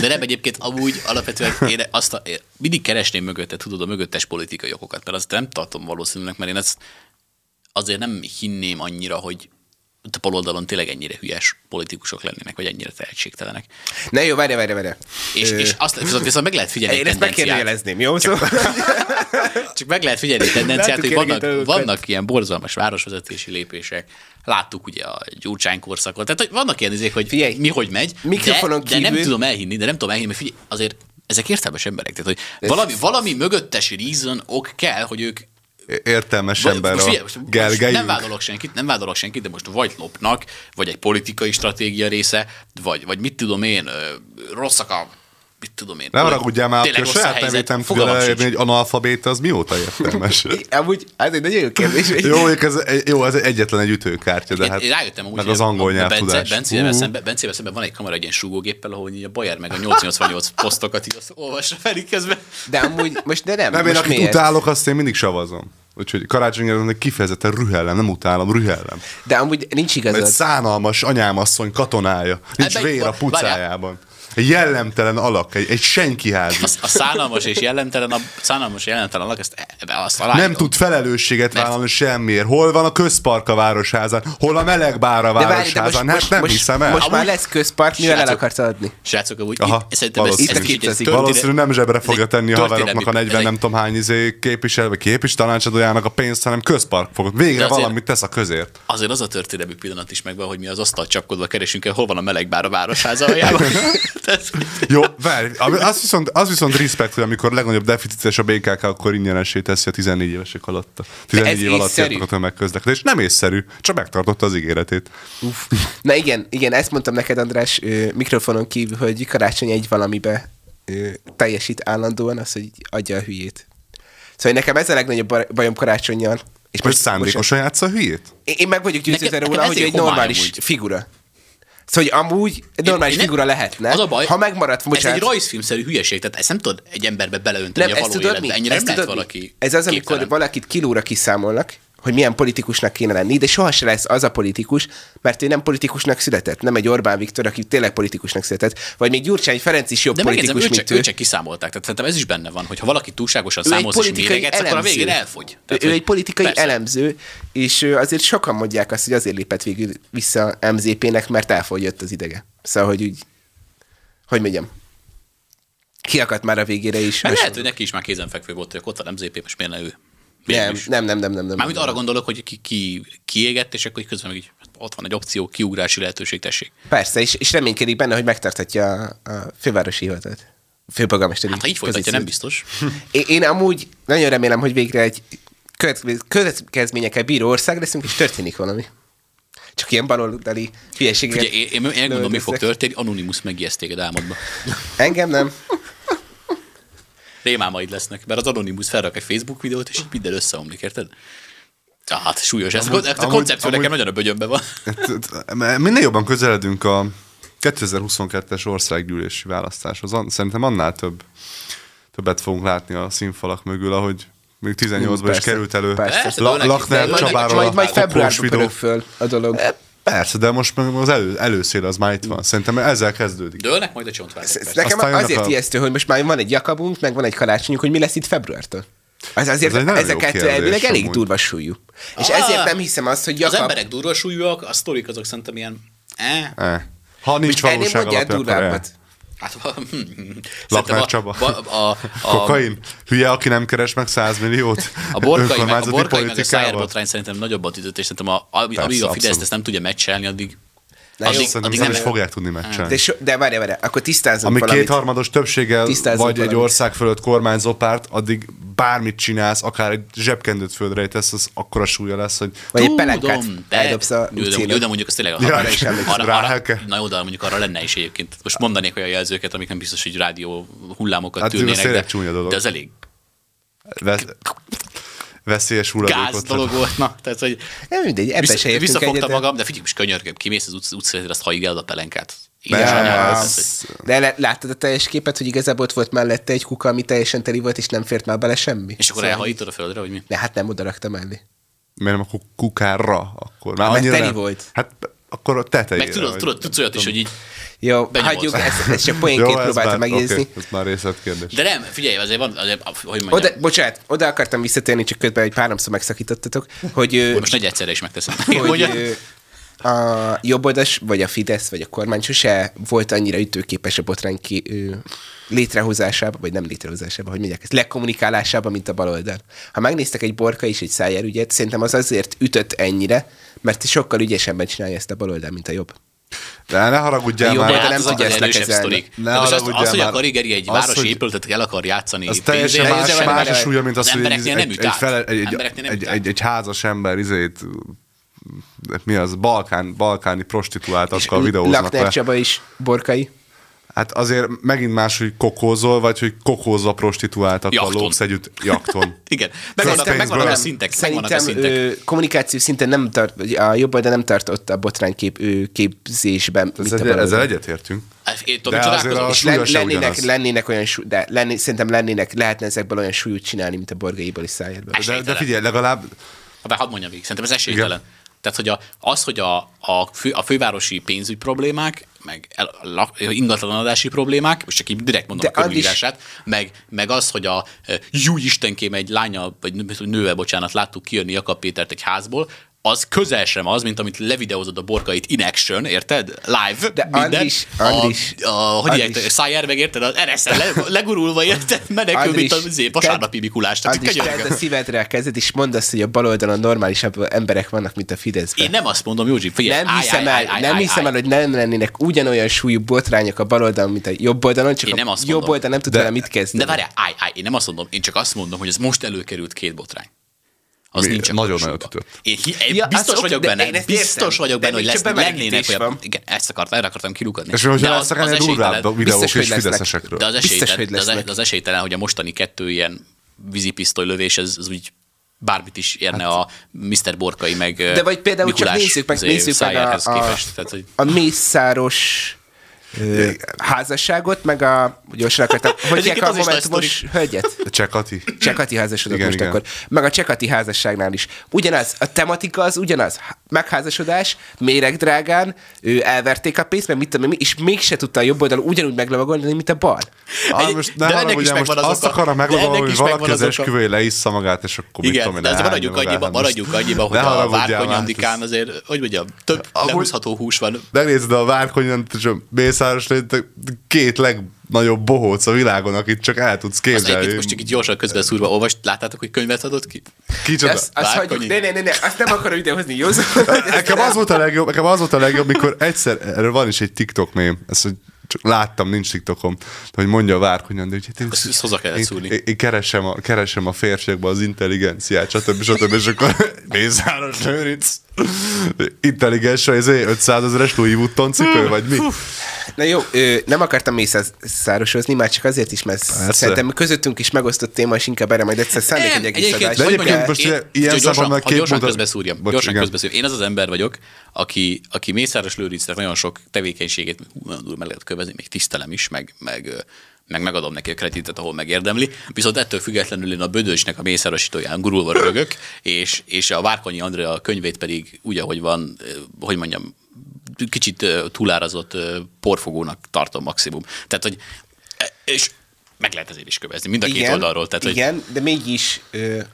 De nem egyébként amúgy alapvetően én azt a, én mindig keresném mögötte, tudod, a mögöttes politikai okokat, mert azt nem tartom valószínűleg, mert én ezt azért nem hinném annyira, hogy a baloldalon tényleg ennyire hülyes politikusok lennének, vagy ennyire tehetségtelenek. Na jó, várj, várj, várj. És, és azt viszont, viszont meg lehet figyelni Én ezt tendenciát. megkérdőjelezném, jó? Szóval... Csak meg lehet figyelni egy tendenciát, Láttuk hogy vannak, vannak ilyen borzalmas városvezetési lépések. Láttuk ugye a Gyurcsány korszakot. Tehát hogy vannak ilyen izék, hogy Figyelj, mi hogy megy, mikrofonon de, de nem kívül- tudom elhinni, de nem tudom elhinni, mert figyelj, azért ezek értelmes emberek. Tehát, hogy valami, valami mögöttes reason, ok kell, hogy ők Értelmes vagy- ember most a figyelj, most, most gergely. nem vádolok senkit, nem vádolok senkit, de most vagy lopnak, vagy egy politikai stratégia része, vagy, vagy mit tudom én, rosszak a mit tudom én. Nem haragudjál már, tényleg a saját nevét nem tudja leírni, hogy analfabéta, az mióta értelmes? Amúgy, ez egy nagyon jó kérdés. hogy- jó, ez, jó, ez egyetlen egy ütőkártya, de Én, hát én rájöttem amúgy, meg hogy az angol nyelvtudás. Bencével, szemben, Bencével szemben van egy kamera egy ilyen súgógéppel, ahol a Bayer meg a 888 posztokat így azt olvassa fel így közben. De amúgy, most de nem. Nem, én akit miért? utálok, azt én mindig savazom. Úgyhogy karácsonyra kifejezetten rühellem, nem utálom, rühellem. De amúgy nincs Egy igazad. szánalmas anyámasszony katonája. Nincs Ebben- vér a várjál. Egy jellemtelen alak, egy, egy senki házi. A, a szánalmas és jellemtelen, a szánalmas és jellemtelen alak, ezt, ebbe azt Nem aláírom. tud felelősséget Mert- vállalni semmiért. Hol van a közpark a városházán? Hol a meleg bár a De de most, városházán? Hát most, nem most, hiszem el. most már lesz közpark, mivel el akarsz adni? Srácok, amúgy Aha, itt, szerintem ez, ez, valószínű. ez, Valószínű nem zsebre fogja tenni a haveroknak a történelmi- 40 ez nem tudom hány izé képvisel, vagy képvis tanácsadójának a pénzt, hanem közpark fogok. Végre valamit tesz a közért. Azért az a történelmi pillanat is megvan, hogy mi az asztalt csapkodva keresünk el, hol van a meleg bár a városháza aljában. Tehát- Jó, várj, az viszont, az viszont respekt, hogy amikor legnagyobb deficites a BKK, akkor ingyenessé teszi a 14 évesek alatt. A 14 ez év alatt a tömegközlekedés. Nem észszerű, csak megtartotta az ígéretét. Na igen, igen, ezt mondtam neked, András, mikrofonon kívül, hogy karácsony egy valamibe teljesít állandóan, az, hogy adja a hülyét. Szóval nekem ez a legnagyobb ba- bajom karácsonyjal. És Most most, szándékosan játsza a hülyét? én, én meg vagyok győződve Nekem- róla, hogy egy normális úgy. figura. Szóval, hogy amúgy egy normális én figura lehetne, Az a baj, ha megmaradt, Ez bocsánat, egy rajzfilmszerű hülyeség, tehát ezt nem tudod egy emberbe beleönteni nem, a való tudod mi? életbe. Ennyire Ezt tudod mi? valaki Ez az, amikor képtelen. valakit kilóra kiszámolnak, hogy milyen politikusnak kéne lenni, de sohasem lesz az a politikus, mert ő nem politikusnak született. Nem egy Orbán Viktor, aki tényleg politikusnak született. Vagy még Gyurcsány Ferenc is jobb De politikus, őt mint csak, ő. csak kiszámolták. Tehát szerintem ez is benne van, hogy ha valaki túlságosan Ő egy számolsz és méregetsz, akkor a végén elfogy. ő, Tehát, ő hogy- egy politikai persze. elemző, és azért sokan mondják azt, hogy azért lépett végül vissza MZP-nek, mert elfogyott az idege. Szóval, hogy úgy, hogy mondjam, kiakadt már a végére is. Meg Most- lehet, hogy neki is már kézenfekvő volt, hogy ott van MZP, most miért ne ő? Nem, nem, nem, nem, nem, nem. Mármint arra gondolok, hogy ki, ki kiégett, és akkor közben meg így, hát ott van egy opció, kiugrási lehetőség, tessék. Persze, és, és reménykedik benne, hogy megtarthatja a, a fővárosi hivatalt. Főpolgármesteri Hát ha így folytatja, nem biztos. Én, én amúgy nagyon remélem, hogy végre egy következményekkel bíró ország leszünk, és történik valami. Csak ilyen baloldali hülyeségeket. Ugye, én, én, én elmondom, mi fog történni, Anonymous megijeszt téged álmodba. Engem nem. Rémálmaid lesznek, mert az Anonymous felrak egy Facebook videót, és így minden összeomlik, érted? Tehát súlyos. Ez, Amúgy- a, a amúgy- koncepció nekem nagyon a bögyönbe van. Hát, Minél jobban közeledünk a 2022-es országgyűlési választáshoz. Szerintem annál több, többet fogunk látni a színfalak mögül, ahogy még 18-ban is került elő persze. La- Lakner majd- Csabáról majd, majd a februárban föl a dolog. Persze, de most meg az elő, előszél az már itt van. Szerintem ezzel kezdődik. Dőlnek majd a csontvázak. Nekem Aztán azért a- ijesztő, hogy most már van egy jakabunk, meg van egy karácsonyunk, hogy mi lesz itt februártól. Az azért Ez egy nagyon ezek jó kettő kérdés, elvileg elég amúgy. durva súlyú. És Ah, ezért nem hiszem azt, hogy Az jakab... emberek durva súlyúak, a sztorik azok szerintem ilyen... Eh, Eh. Ha nincs Most valóság alapja, durvábbat. Hát, szerintem Laknár a, Csaba. a, a, a, Kokain? Hülye, aki nem keres meg 100 milliót? A borkai, meg, a borkai meg a? Szájer botrány szerintem nagyobbat ütött, és szerintem a, amíg a Fidesz ezt nem tudja meccselni, addig, Na jó, addig, Szerintem addig nem nem, is fogják tudni megcsinálni. De, so, de várj, várj, akkor tisztázunk Ami valamit. kétharmados többséggel vagy egy valamit. ország fölött kormányzó párt, addig bármit csinálsz, akár egy zsebkendőt földre tesz, az akkora súlya lesz, hogy Vagy egy pelenkát de, eldobsz a jó, de, jó, de mondjuk az tényleg Ja, arra, is emlékszem. arra, arra, Ráhelke. na jó, de mondjuk arra lenne is egyébként. Most mondanék olyan jelzőket, amik nem biztos, hogy rádió hullámokat Hát, tényleg de, csúnya dolog. de az elég vesz, veszélyes gáz hulladékot. dolog volt. Na, tehát, hogy Nem mindegy, vissza, se egyet. de- magam, de figyelj, most könyörgöm, kimész az utc, utcára, azt haigálod a pelenkát. Hogy- De láttad a teljes képet, hogy igazából ott volt mellette egy kuka, ami teljesen teli volt, és nem fért már bele semmi? És akkor Szóval- elhajítod a földre, vagy mi? De hát nem oda rakta mellé. Miért nem akkor kukára? Akkor már Mert annyira teli nem. volt. Hát akkor a tetejére. Meg tudod, tudod, tudsz olyat is, hogy így Jó, Benyomod. hagyjuk, ezt, ezt csak Jó, poénként ez próbáltam már- megjegyezni. oké, ez már részletkérdés. De nem, figyelj, azért van, azért, hogy mondjam, Oda, bocsánat, oda akartam visszatérni, csak közben egy páromszor megszakítottatok, hogy, ö, most egy egyszerre is megteszem. hogy Mondja. A jobboldas, vagy a Fidesz, vagy a kormány sose volt annyira ütőképes a botrány ki, ö, létrehozásában, vagy nem létrehozásában, hogy mondják ezt, lekommunikálásában, mint a baloldal. Ha megnéztek egy borka és egy szájár ügyet, szerintem az azért ütött ennyire, mert sokkal ügyesebben csinálja ezt a baloldal, mint a jobb. De ne haragudjál Jó, már. de hát nem az tudja ezt lekezelni. Ne De most azt, haragudjál az, hogy a Karigeri egy Az, városi hogy- épületet el akar játszani. Az teljesen pénzért, más, más várj, a súlya, mint az, Az hogy egy, embereknél nem egy, üt egy, egy, egy házas ember izét mi az, balkán, balkáni prostituáltakkal videóznak Lakner le. Csaba is borkai. Hát azért megint más, hogy kokózol, vagy hogy kokózva prostituáltakkal Jakton. lógsz együtt jakton. Igen, megvannak, megvannak a szintek. Megvannak a Szerintem szintek. ö, kommunikáció szinten nem tart, a jobb oldal nem tartott a botránykép képzésben, a Ezzel, egyetértünk. Én tudom, De azért a És len, lennének, lennének olyan súly, de lenni, szerintem lennének, lehetne ezekből olyan súlyút csinálni, mint a borgaiból és szájádból. Es- De, de figyelj, legalább Ha hadd mondjam végig, szerintem ez esélytelen. Tehát, hogy a, az, hogy a, a, fő, a fővárosi pénzügy problémák, meg el- a lak- ingatlanadási problémák, most csak így direkt mondom De a az is- körülírását, meg, meg az, hogy a jó istenkém egy lánya, vagy nő- nővel, bocsánat, láttuk kijönni Jakab Pétert egy házból, az közel sem az, mint amit levideózod a borkait in action, érted? Live, De minden. Andris, Andris, a, a, hogy Andris. hívják, Szájár meg érted? Az RSZ le, legurulva érted? Menekül, mint Andris, az izé, vasárnapi Mikulás. Tehát Andris, tedd a szívedre a kezed, és mondd azt, hogy a bal oldalon normálisabb emberek vannak, mint a Fideszben. Én nem azt mondom, Józsi, figyelj. nem állj, hiszem állj, el, állj, nem állj, hiszem állj. el, hogy nem lennének ugyanolyan súlyú botrányok a bal oldalon, mint a jobb oldalon, csak Én a nem azt jobb oldal nem tud vele mit kezdeni. De várjál, állj, állj, én nem azt mondom, én csak azt mondom, hogy ez most előkerült két botrány. Az Mi- nincs nagyon akkor nagyot súlyban. ütött. Én, hi, én Ja, biztos vagyok de benne, én biztos vagyok benne, hogy lesz, csak lennének olyan, igen, ezt akartam, erre akartam kilukadni. És De lesz esélytelen- durvább videók Biztos, is hogy lesznek. fideszesekről. De az esélytelen, az, esélytelen, hogy a mostani kettő ilyen vízipisztoly lövés, ez, ez úgy bármit is érne Hát- a Mr. Borkai, meg De vagy például csak Mikulás nézzük meg, nézzük meg a, a, képest. Tehát, hogy a mészáros ö, házasságot, meg a, gyorsan akartam, hogy a momentumos hölgyet? Csekati. Csekati házasodott Igen, most igen. akkor. Meg a Csekati házasságnál is. Ugyanaz, a tematika az ugyanaz. Megházasodás, méregdrágán, ő elverték a pénzt, meg mit tudom, én, és mégse tudta a jobb oldal ugyanúgy meglovagolni, mint a bal. Ah, Egy- most de ne ennek is most az azt meglogolni, ennek hogy valaki az esküvői leissza magát, és akkor mit Igen, tudom én, de maradjunk annyiba, maradjunk annyiba, hogy ne a haragudjál Várkony már, Andikán ez- azért, hogy mondjam, több lehúzható hús van. Megnézed a Várkonyon, és a Mészáros léte két legnagyobb bohóc a világon, akit csak el tudsz képzelni. most csak így gyorsan közben szúrva olvast, láttátok, hogy könyvet adott ki? Kicsoda. Azt, azt hagyjuk, ne, ne, ne, ne, azt nem akarom idehozni, jó? Nekem az volt a legjobb, nekem az volt a legjobb, mikor egyszer, erről van is egy TikTok mém, ezt hogy csak láttam, nincs TikTokom, hogy mondja a Várkonyon, de hogy hát én, Ezt- ezt hozzá kellett én, szúrni. én, én, keresem, a, keresem a férfiakba az intelligenciát, stb. stb. és akkor Mészáros Lőrinc intelligens, ez 500 ezeres Louis Vuitton cipő, vagy mi? Na jó, ö, nem akartam mészárosozni, már csak azért is, mert Persze. szerintem közöttünk is megosztott téma, és inkább erre majd egyszer szállnék egy egész egyébként, adást. De egyébként mondjam, most én- ilyen- ilyen gyorsan, gyorsan mondat- közbeszúrjam, Bocs, gyorsan igen. közbeszúrjam. Én az az ember vagyok, aki, aki Mészáros Lőrincnek nagyon sok tevékenységét hú, nagyon durva meg lehet kövezni, még tisztelem is, meg, meg, meg megadom neki a kreditet, ahol megérdemli, viszont ettől függetlenül én a Bödösnek a mészárosítóján gurulva rögök, és, és a Várkonyi Andrea könyvét pedig úgy, ahogy van, eh, hogy mondjam, kicsit eh, túlárazott eh, porfogónak tartom maximum. Tehát, hogy és meg lehet ezért is kövezni, mind a két oldalról. Tehát, igen, hogy... de mégis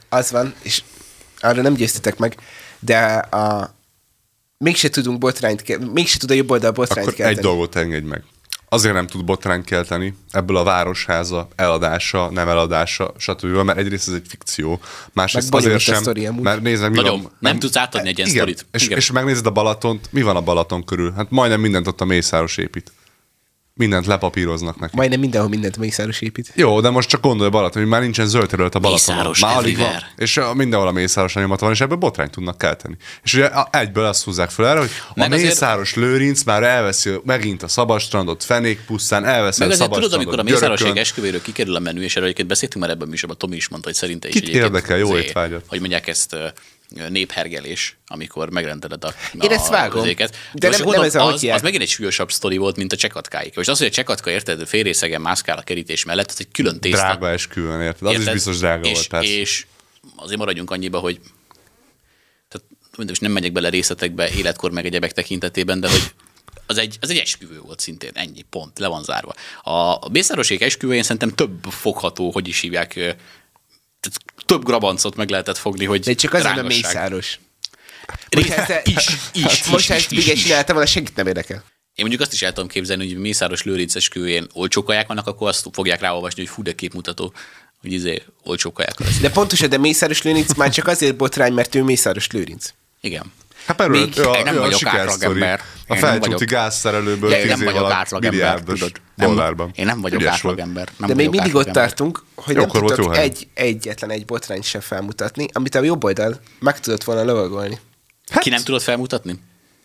az van, és arra nem győztetek meg, de a, mégse tudunk botrányt, mégse tud a jobb oldal botrányt Akkor kelteni. egy dolgot engedj meg. Azért nem tud botrányt kelteni ebből a városháza eladása, nem eladása, stb. Mert egyrészt ez egy fikció, másrészt azért sem, sztori, mert nézd mi Nagyon, van, nem, nem tudsz átadni egy ilyen igen, sztorit. És, igen. és megnézed a Balatont, mi van a Balaton körül? Hát majdnem mindent ott a Mészáros épít. Mindent lepapíroznak neki. Majdnem mindenhol mindent Mészáros épít. Jó, de most csak gondolj Balaton, hogy már nincsen zöld terület a Balaton. Mészáros már alig van. És mindenhol a Mészáros nyomat van, és ebből botrány tudnak kelteni. És ugye egyből azt húzzák fel erre, hogy Meg a Mészáros azért... Lőrinc már elveszi megint a Szabadstrandot, Fenék pusztán, elveszi Meg a Szabadstrandot. tudod, amikor a Mészároség esküvőről kikerül a menü, és erről egyébként beszéltünk már ebben a Tomi is mondta, hogy szerinte is érdekel, jó étvágyat. Hogy mondják ezt néphergelés, amikor megrendeled a, Én ezt vágom. Közéket. De nem, nem ez a az, az megint egy súlyosabb sztori volt, mint a csekatkáik. És az, hogy a csekatka érted, félrészegen mászkál a kerítés mellett, az egy külön tészta. Drága esküvőn, érted? Az érted? is biztos drága és, volt, persze. És azért maradjunk annyiba, hogy tehát, most nem megyek bele részletekbe életkor meg egyebek tekintetében, de hogy az egy, az egy esküvő volt szintén, ennyi, pont, le van zárva. A, a Bészárosék esküvőjén szerintem több fogható, hogy is hívják, több grabancot meg lehetett fogni, hogy De csak az a mészáros. Része, is, is, Most ezt még csináltam, volna, segít nem érdekel. Én mondjuk azt is el tudom képzelni, hogy Mészáros Lőrinces kőjén olcsó kaják vannak, akkor azt fogják ráolvasni, hogy fú, de képmutató, hogy izé olcsó kaják. De pontosan, de Mészáros Lőrinc már csak azért botrány, mert ő Mészáros Lőrinc. Igen. Hát persze, Még ő a, nem ő vagyok a átlagember. A felcsúti gázszerelőből tíz év alatt átlagember, tudod. dollárban. Én nem vagyok átlagember. De még mindig ott tartunk, hogy nem tudtok egy, egyetlen egy botrányt sem felmutatni, amit a jobb oldal meg tudott volna lovagolni. Hát, Ki nem tudott felmutatni?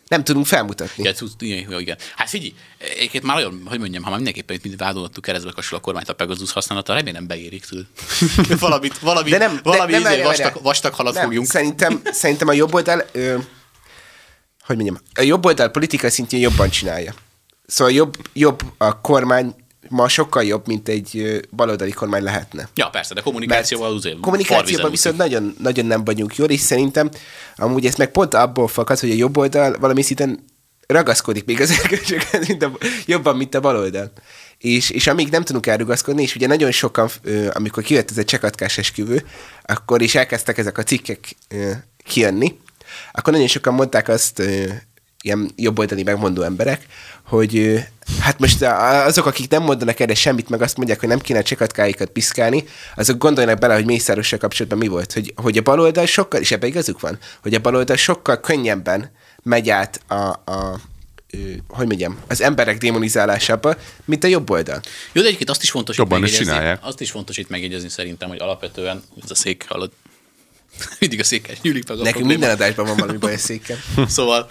Nem tudunk felmutatni. Ja, igen, igen. Hát figyelj, egyébként már olyan, hogy mondjam, ha már mindenképpen itt vádolottuk keresztbe kasul a kormányt a Pegasus használata, remélem beérik tudod. valamit, valami, de nem, valami de nem, izé, vastag, vastag halat nem, fogjunk. Szerintem, szerintem a jobb oldal, ö, hogy mondjam, a jobb oldal politikai szintjén jobban csinálja. Szóval jobb, jobb a kormány ma sokkal jobb, mint egy baloldali kormány lehetne. Ja, persze, de kommunikációval azért Kommunikációban viszont nagyon, nagyon nem vagyunk jól, és szerintem amúgy ez meg pont abból fakad, hogy a jobb oldal valami szinten ragaszkodik még az erkölcsöket, mint a, jobban, mint a baloldal. És, és amíg nem tudunk elrugaszkodni, és ugye nagyon sokan, amikor kijött ez a csekatkás esküvő, akkor is elkezdtek ezek a cikkek kijönni, akkor nagyon sokan mondták azt, ilyen jobboldali megmondó emberek, hogy hát most azok, akik nem mondanak erre semmit, meg azt mondják, hogy nem kéne csekatkáikat piszkálni, azok gondolnak bele, hogy Mészárossal kapcsolatban mi volt, hogy, hogy a baloldal sokkal, és ebben igazuk van, hogy a baloldal sokkal könnyebben megy át a, a hogy mondjam, az emberek démonizálásába, mint a jobb oldal. Jó, de egyébként azt is fontos Jobban itt megjegyezni, azt is fontos itt megjegyezni szerintem, hogy alapvetően ez a szék hallod, mindig a székkel nyúlik meg a Nekünk probléma. minden adásban van valami baj a székkel. szóval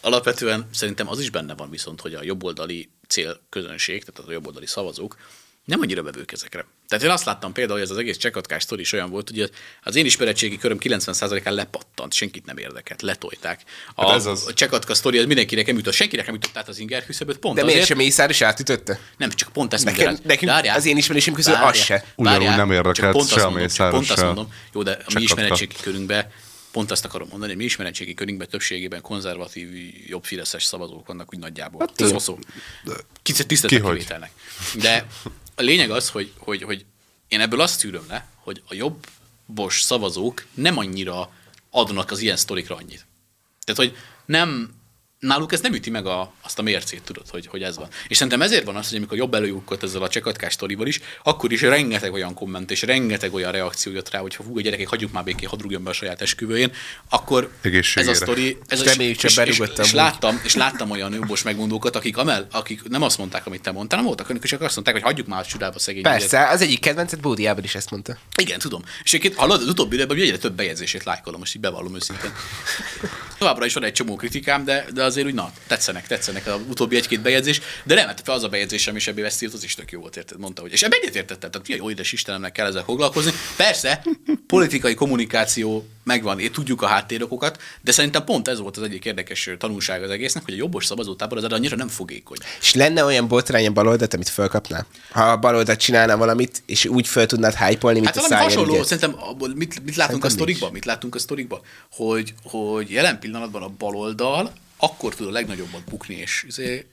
alapvetően szerintem az is benne van viszont, hogy a jobboldali célközönség, tehát a jobboldali szavazók nem annyira vevők ezekre. Tehát én azt láttam például, hogy ez az egész csekkatkás sztori is olyan volt, hogy az én ismeretségi köröm 90%-án lepattant, senkit nem érdekelt, letolták. A, hát ez az... a csekkatka sztori az mindenkinek nem jutott, senkinek nem jutott át az inger küszöböt, pont De miért sem Mészár is átütötte? Nem, csak pont ezt nekem, nekünk várjál, az én ismerésem közül várjál, az se. Ugyanúgy nem érdekelt se a Mészáros Pont azt mondom, jó, de a mi ismeretségi körünkben pont ezt akarom mondani, mi ismeretségi körünkben többségében konzervatív, jobb fideszes szavazók vannak úgy nagyjából. Hát, szó szó. Tiszteletek kivételnek. De a lényeg az, hogy, hogy, hogy én ebből azt tűröm le, hogy a jobbos szavazók nem annyira adnak az ilyen sztorikra annyit. Tehát, hogy nem, náluk ez nem üti meg a, azt a mércét, tudod, hogy, hogy ez van. És szerintem ezért van az, hogy amikor jobb előjukkott ezzel a csekatkás sztorival is, akkor is rengeteg olyan komment és rengeteg olyan reakció jött rá, hogy ha fú, a gyerekek, hagyjuk már békén, hadd rúgjon be a saját esküvőjén, akkor ez a sztori, ez a, és, és, és, és, láttam, és láttam olyan jobbos megmondókat, akik, amel, akik nem azt mondták, amit te mondtál, nem voltak, akik csak azt mondták, hogy hagyjuk már a csodába szegény. Persze, ügyet. az egyik kedvencet Bódi is ezt mondta. Igen, tudom. És egyébként hallod, az utóbbi időben egyre több bejegyzését lájkolom, most így bevallom őszintén. Továbbra is van egy csomó kritikám, de, de azért úgy na, tetsz tetszenek, tetszenek az utóbbi egy-két bejegyzés, de nem, hát az a bejegyzés, ami Sebé Vesztilt, az is tök jó volt, érted? Mondta, hogy és ebben egyetértettem, tehát jó édes Istenemnek kell ezzel foglalkozni. Persze, politikai kommunikáció megvan, és tudjuk a háttérokokat, de szerintem pont ez volt az egyik érdekes tanulság az egésznek, hogy a jobbos szavazótábor az annyira nem fogékony. És lenne olyan botrány a baloldalt, amit fölkapná? Ha a baloldalt csinálna valamit, és úgy föl tudnád hype mint Hát a valami hasonló, szájjelügyet? szerintem mit, mit látunk Szerintem a sztorikban? Mit látunk a sztorikban? Hogy, hogy jelen pillanatban a baloldal akkor tud a legnagyobbat bukni, és izé,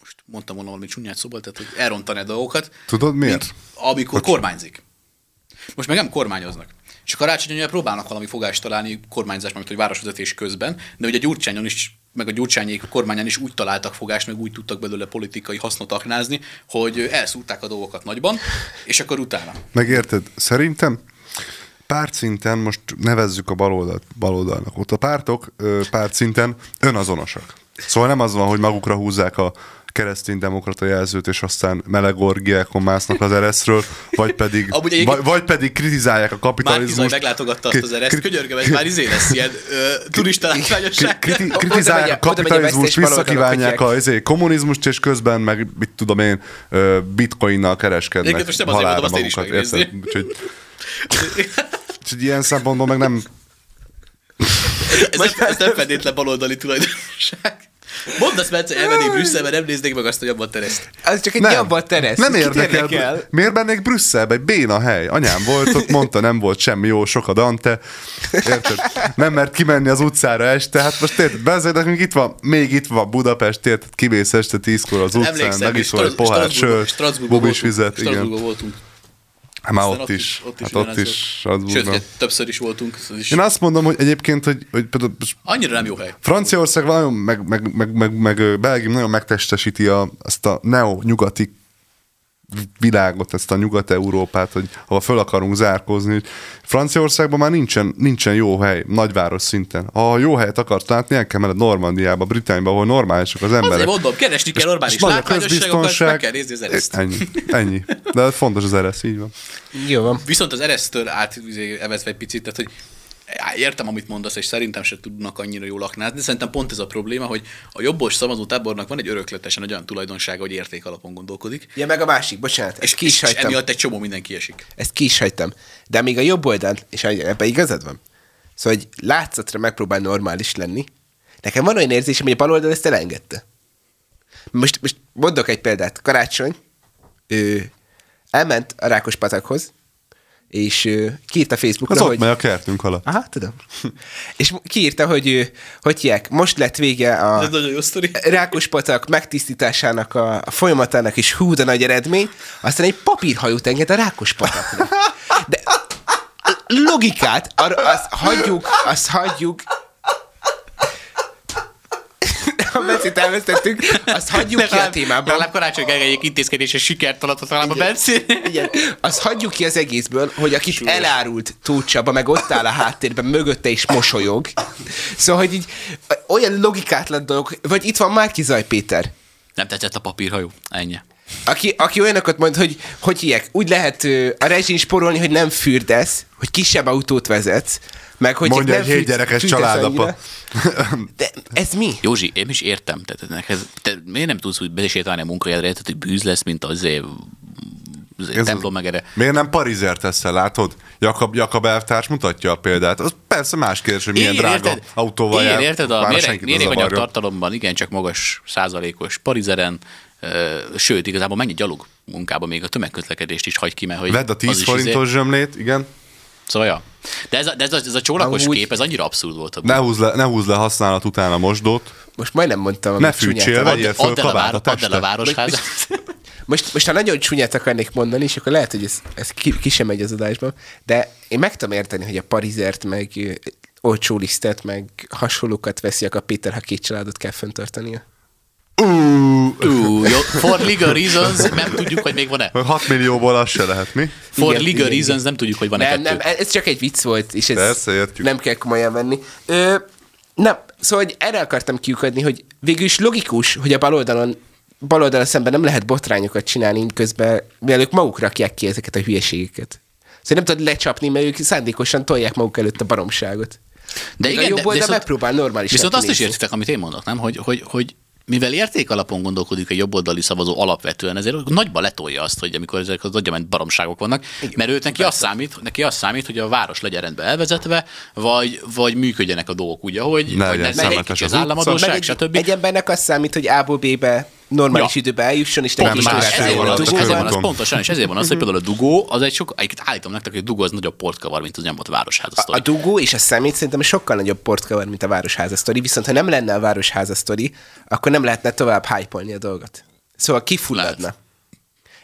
most mondtam volna valami csúnyát szóval, tehát hogy elrontani a dolgokat. Tudod miért? Amikor kormányzik. Most meg nem kormányoznak. És a karácsonyon próbálnak valami fogást találni kormányzás, mint hogy városvezetés közben, de ugye Gyurcsányon is meg a Gyurcsányék kormányán is úgy találtak fogást, meg úgy tudtak belőle politikai hasznot aknázni, hogy elszúrták a dolgokat nagyban, és akkor utána. Megérted? Szerintem pártszinten, most nevezzük a baloldalt baloldalnak. Ott a pártok ö, pártszinten önazonosak. Szóval nem az van, hogy magukra húzzák a keresztény-demokrata jelzőt, és aztán meleg orgiákon másznak az ereszről, vagy pedig, Amúgy vagy, vagy pedig kritizálják a Márki kapitalizmust. meglátogatta azt az ereszt, könyörgöm, ez már izé lesz ilyen ö, turista látványosság. Kriti- Oda kritizálják a kapitalizmust, visszakívánják a izé, kommunizmust, és közben meg, mit tudom én, bitcoinnal kereskednek. Egyébként most nem azért mondom, azt én is megnézni. Úgyhogy, ilyen szempontból meg nem... ez, nem, ez nem feltétlen baloldali tulajdonság. Mondd azt, mert elmennék Brüsszelbe, nem néznék meg azt, hogy abban tereszt. Az csak egy Nem, jobban tereszt. nem érdekel. érdekel? Miért mennék Brüsszelbe? Egy béna hely. Anyám volt ott, mondta, nem volt semmi jó, sok a Dante. Érted? Nem mert kimenni az utcára este. Hát most érted, bezzeg, nekünk itt van, még itt van Budapest, érted? Kimész este tízkor az utcán, Emlékszem, megiszol egy pohár sört, Strasbourgban bubis voltunk, vizet, igen. Strasbourgban voltunk. Hát már Aztán ott is. Ott is, Hát ott is. Strasbourgban. Sőt, többször is voltunk. Ez is Én azt mondom, hogy egyébként, hogy, hogy például annyira nem jó hely. Franciaország nagyon, meg, meg, meg, meg, meg Belgium nagyon megtestesíti a, azt a neo-nyugati világot, ezt a nyugat-európát, hogy ha föl akarunk zárkózni. Franciaországban már nincsen, nincsen jó hely, nagyváros szinten. Ha jó helyet akarsz látni, el kell menned Normandiába, Britániába, ahol normálisak az emberek. Azért mondom, keresni kell normális látványosságokat, meg kell nézni az ereszt. Ennyi, ennyi. De fontos az eresz, így van. Jó van. Viszont az eresztől át evezve egy picit, tehát hogy értem, amit mondasz, és szerintem se tudnak annyira jól aknázni, szerintem pont ez a probléma, hogy a jobbos szavazótábornak van egy örökletesen egy olyan tulajdonsága, hogy érték alapon gondolkodik, Ja, meg a másik, bocsánat, és, ki is és hagytam. emiatt egy csomó minden kiesik. Ezt ki is hagytam. De még a jobb oldal, és ebben igazad van. Szóval, hogy látszatra megpróbál normális lenni. Nekem van olyan érzésem, hogy a baloldal ezt elengedte. Most, most mondok egy példát. Karácsony ő elment a Rákospatakhoz, és kiírta Facebookra, Az ott hogy... megy a kertünk alatt. Aha, tudom. és kiírta, hogy hogy hívják, most lett vége a. Rákospatak megtisztításának a, a folyamatának is hú, de nagy eredmény, aztán egy papírhajót enged a Rákospatakra. De logikát, arra, azt hagyjuk, azt hagyjuk, a Bencét elvesztettük, azt hagyjuk ki a témában. Legalább Karácsony Gergelyék intézkedése sikert alatt talán a Bencé. Igen, azt hagyjuk ki az egészből, hogy akit Súlyos. elárult Tóth Csaba, meg ott áll a háttérben, mögötte is mosolyog. Szóval, hogy így olyan logikátlan dolgok, vagy itt van Márki Zaj Péter, Nem tetszett a papírhajó. Ennyi. aki, aki olyanokat mond, hogy hogy hívják, úgy lehet a rezsin sporolni, hogy nem fürdesz, hogy kisebb autót vezetsz, meg hogy Mondja egy hét fűt- gyerekes fűtesz családapa. De ez mi? Józsi, én is értem. Tehát neked, te miért nem tudsz úgy besétálni a munkahelyedre, tehát hogy bűz lesz, mint az év Ez templom meg erre. Miért nem Parizer teszel, látod? Jakab, Jakab elvtárs mutatja a példát. Az persze más kérdés, hogy milyen Igen, drága érted? autóval jár. érted? A zavarjon. tartalomban igen, csak magas százalékos parizeren, sőt, igazából mennyi gyalog munkába még a tömegközlekedést is hagy ki, mert hogy Vedd a az 10 is izé- forintos zsömlét, igen. Szóval, ja. De ez a, de ez a, ez a csólakos Amúgy- kép, ez annyira abszurd volt. Ne húzz le, ne húzz le használat után a mosdót. Most majdnem mondtam. Ne fűtsél, vegyél föl a, kabát a vár, a testre. városházat. Most, most ha nagyon csúnyát akarnék mondani, és akkor lehet, hogy ez, ez ki, ki sem megy az adásba, de én meg tudom érteni, hogy a Parizert, meg olcsó lisztet, meg hasonlókat veszi a Péter, ha két családot kell fenntartania. Ú, jó, for legal reasons nem tudjuk, hogy még van-e. 6 millióból az se lehet, mi? For Igen, legal igen, reasons nem tudjuk, hogy van-e Nem, kettő. nem, ez csak egy vicc volt, és ez Persze, értjük. nem kell komolyan venni. Ö, nem, szóval hogy erre akartam kiukadni, hogy végül is logikus, hogy a baloldalon baloldalon szemben nem lehet botrányokat csinálni közben, mivel ők maguk rakják ki ezeket a hülyeségeket. Szóval nem tudod lecsapni, mert ők szándékosan tolják maguk előtt a baromságot. De Míg igen, a jobb de, oldal viszont, megpróbál normális Viszont azt is értitek, amit én mondok, nem? Hogy, hogy, hogy mivel érték alapon gondolkodik a jobboldali szavazó alapvetően, ezért nagyba letolja azt, hogy amikor ezek az agyament baromságok vannak, Igen, mert őt neki azt, számít, neki azt számít, hogy a város legyen rendben elvezetve, vagy, vagy működjenek a dolgok úgy, ahogy, Ne vagy ne, ne az az államadóság, Meg egy, stb. egy embernek azt számít, hogy A-ból B-be normális Ja. időbe eljusson, és neki Pontosan, is más ezért van, az, a ezért van az, pontosan, és ezért van az, hogy például a dugó, az egy sok, egyébként állítom nektek, hogy a dugó az nagyobb portkavar, mint az nyomott városház. A dugó és a szemét szerintem sokkal nagyobb portkavar, mint a Városháza sztori, viszont ha nem lenne a Városháza sztori, akkor nem lehetne tovább hype a dolgot. Szóval kifulladna. Lehet.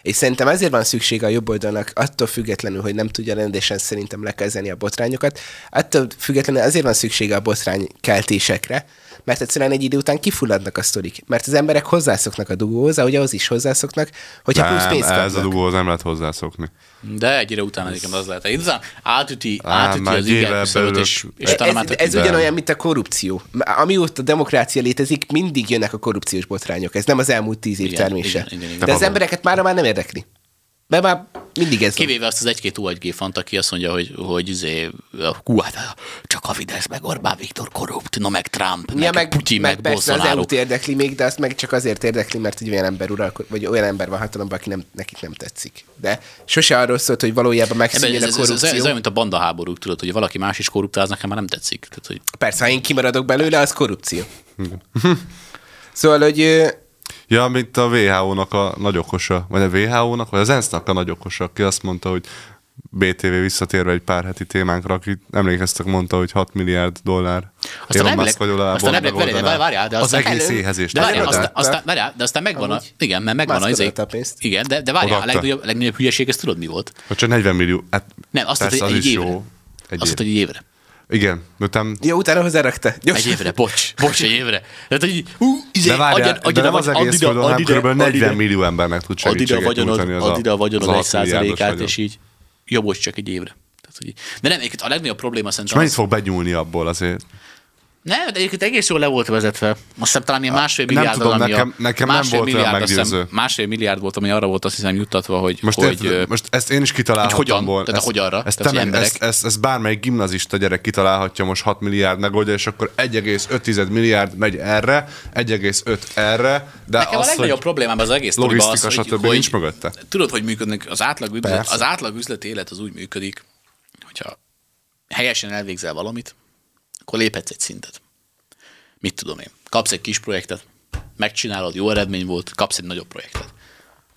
És szerintem ezért van szüksége a jobb oldalnak, attól függetlenül, hogy nem tudja rendesen szerintem lekezelni a botrányokat, attól függetlenül azért van szüksége a botrány keltésekre, mert egyszerűen egy idő után kifulladnak a sztorik. Mert az emberek hozzászoknak a dugóhoz, ahogy ahhoz is hozzászoknak, hogyha plusz Nem, pénzt ez a kapnak. dugóhoz nem lehet hozzászokni. De egy idő után egyébként az lehet. Itt aztán átüti, Á, átüti már az egy évvel igen küszöböt, belül- és, és ez, ez ugyanolyan, mint a korrupció. Amióta a demokrácia létezik, mindig jönnek a korrupciós botrányok. Ez nem az elmúlt tíz év Igen, termése. igen, igen, igen. De az embereket már már nem érdekli. Mert már mindig ez van. Kivéve azt az egy-két UHG fant, aki azt mondja, hogy, hogy izé, hú, hát csak a Fidesz, meg Orbán Viktor korrupt, no meg Trump, Ja, meg, meg, Putyin, meg, meg persze az Bolsonaro. EU-t érdekli még, de azt meg csak azért érdekli, mert egy olyan ember uralkod, vagy olyan ember van hatalomban, aki nem, nekik nem tetszik. De sose arról szólt, hogy valójában megszűnjön ez, a ez, ez, ez, korrupció. ez, olyan, mint a banda háborúk, tudod, hogy valaki más is korruptál, az nekem már nem tetszik. Tehát, hogy Persze, ha én kimaradok belőle, az korrupció. szóval, hogy Ja, mint a WHO-nak a nagyokosa, vagy a WHO-nak, vagy az ENSZ-nak a nagyokosa, aki azt mondta, hogy BTV visszatérve egy pár heti témánkra, aki emlékeztek, mondta, hogy 6 milliárd dollár. Aztán Elon Musk oldalából aztán elvileg, várjál, megoldaná várjál, de az aztán, egész éhezést. de várjál, aztán, aztán, várjál, de aztán megvan a, igen, mert megvan az, odaadta a pénzt. igen, de, de várjál, a legnagyobb, legnagyobb hülyeség, ezt tudod mi volt? Hogy csak 40 millió. Hát, Nem, azt persze, mondta, hogy az egy évre. jó. Egy Azt mondta, hogy egy évre. Igen, utána jó, utána hozzárakta. Egy Gyors. évre, bocs, bocs, egy évre. Tehát, hogy ú, izé, de várjál, adjan- adj de nem az egész add ide, földön, hanem kb. add 40 ide. millió embernek tud segítséget nyújtani az a, add ide a vagyonod egy 6 milliárdos százalékát, és így jó, bocs, csak egy évre. Tehát, hogy, de nem, a legnagyobb probléma És szerintem mennyit az, fog begyúlni abból azért? Nem, de egyébként egész jól le volt vezetve. Azt hiszem talán ilyen másfél Nem milliárd, tudom, ami nekem- a, nekem nem volt milliárd, azt hiszem, meggyőző. Másfél milliárd volt, ami arra volt azt hiszem juttatva, hogy, Most, hogy, érted, most ezt én is kitalálhattam hogy hogyan? volna. Tehát a ezt, hogyanra? Ezt, Tehát, te hogy meg, emberek- ezt, ezt, ezt, bármelyik gimnazista gyerek kitalálhatja most 6 milliárd megoldja, és akkor 1,5 milliárd megy erre, 1,5 erre, de Nekem a az, legnagyobb hogy problémám az egész logisztika, stb. nincs mögötte. Tudod, hogy működnek az átlag, üzlet, az átlag üzleti élet az úgy működik, hogyha helyesen elvégzel valamit, akkor léphetsz egy szintet. Mit tudom én, kapsz egy kis projektet, megcsinálod, jó eredmény volt, kapsz egy nagyobb projektet.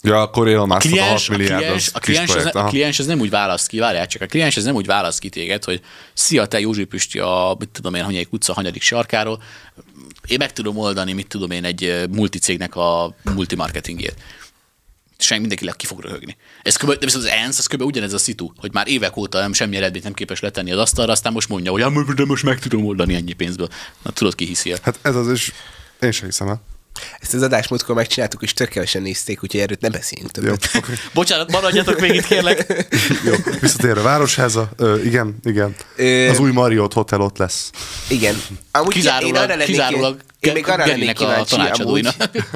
Ja, akkor Elon Musk a 6 Kliens, a milliárd, kliens, az a, kliens, az, projekt. ne, a kliens az nem úgy választ ki, várjál csak, a kliens az nem úgy választ ki téged, hogy szia, te Józsi Püsti a, mit tudom én, Hanyai utca hanyadik sarkáról, én meg tudom oldani, mit tudom én, egy ö, multicégnek a multimarketingét. És mindenki le ki fog röhögni. Ez kb, de viszont az ENSZ, az kb. ugyanez a szitu, hogy már évek óta nem semmi eredményt nem képes letenni az asztalra, aztán most mondja, hogy "Ja, de most meg tudom oldani ennyi pénzből. Na tudod, ki hiszi el. Hát ez az is, én sem hiszem el. Ezt az adást múltkor megcsináltuk, és tök kevesen nézték, úgyhogy erről ne beszéljünk Jó, többet. oké. Bocsánat, maradjatok még itt, kérlek. Jó, visszatérve Városháza, Ö, igen, igen. Ö- Az új Marriott Hotel ott lesz. Igen. Amúgy Kizárólag- én arra lennék, kizárólag én még arra lennék kíváncsi, amúgy,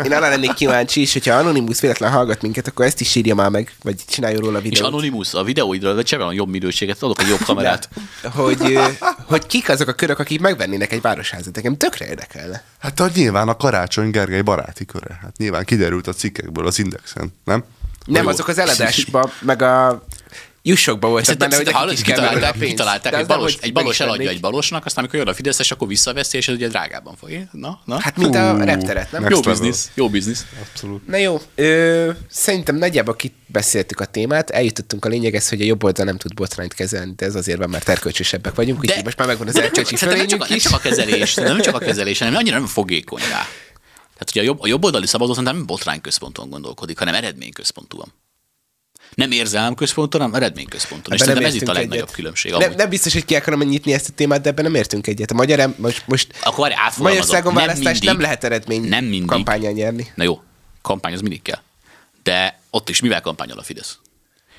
én arra lennék kíváncsi, és hogyha Anonymous véletlen hallgat minket, akkor ezt is írja már meg, vagy csináljon róla És videót. Anonymous, a videóidról, vagy sem jobb minőséget, adok egy jobb kamerát. De, hogy, hogy kik azok a körök, akik megvennének egy városházat. Nekem tökre érdekelne. Hát a, nyilván a Karácsony Gergely baráti köre. Hát nyilván kiderült a cikkekből az Indexen, nem? Nem, azok az eladásban, meg a jussokban voltak benne, hogy hallod, a kitalálták, kitalálták egy balos, egy balos eladja egy balosnak, aztán amikor jön a Fideszes, akkor visszaveszi, és ez ugye drágában fog. Na, na. Hát mint a repteret, nem? jó biznisz, jó biznisz. Abszolút. Na jó, ö, szerintem nagyjából kibeszéltük a témát, eljutottunk a lényeghez, hogy a jobb oldal nem tud botrányt kezelni, de ez azért van, mert erkölcsösebbek vagyunk, úgyhogy most már megvan az erkölcsi nem csak, fölényünk nem csak a kezelés, nem csak a kezelés, hanem annyira nem fogékony rá. Tehát ugye a jobb, a jobb oldali szavazó szerintem nem botrányközponton gondolkodik, hanem eredményközpontúan. Nem érzelem-központon, hanem eredményközponton. És nem ez itt a értünk legnagyobb egyet. különbség. Nem, amúgy. nem biztos, hogy ki akarom nyitni ezt a témát, de ebben nem értünk egyet. A magyar, em- most, most Akkor. Magyarországon Nem választás mindig- nem lehet eredmény Nem mindig. kampányán nyerni. Na jó, kampány az mindig kell. De ott is mivel kampányol a Fidesz?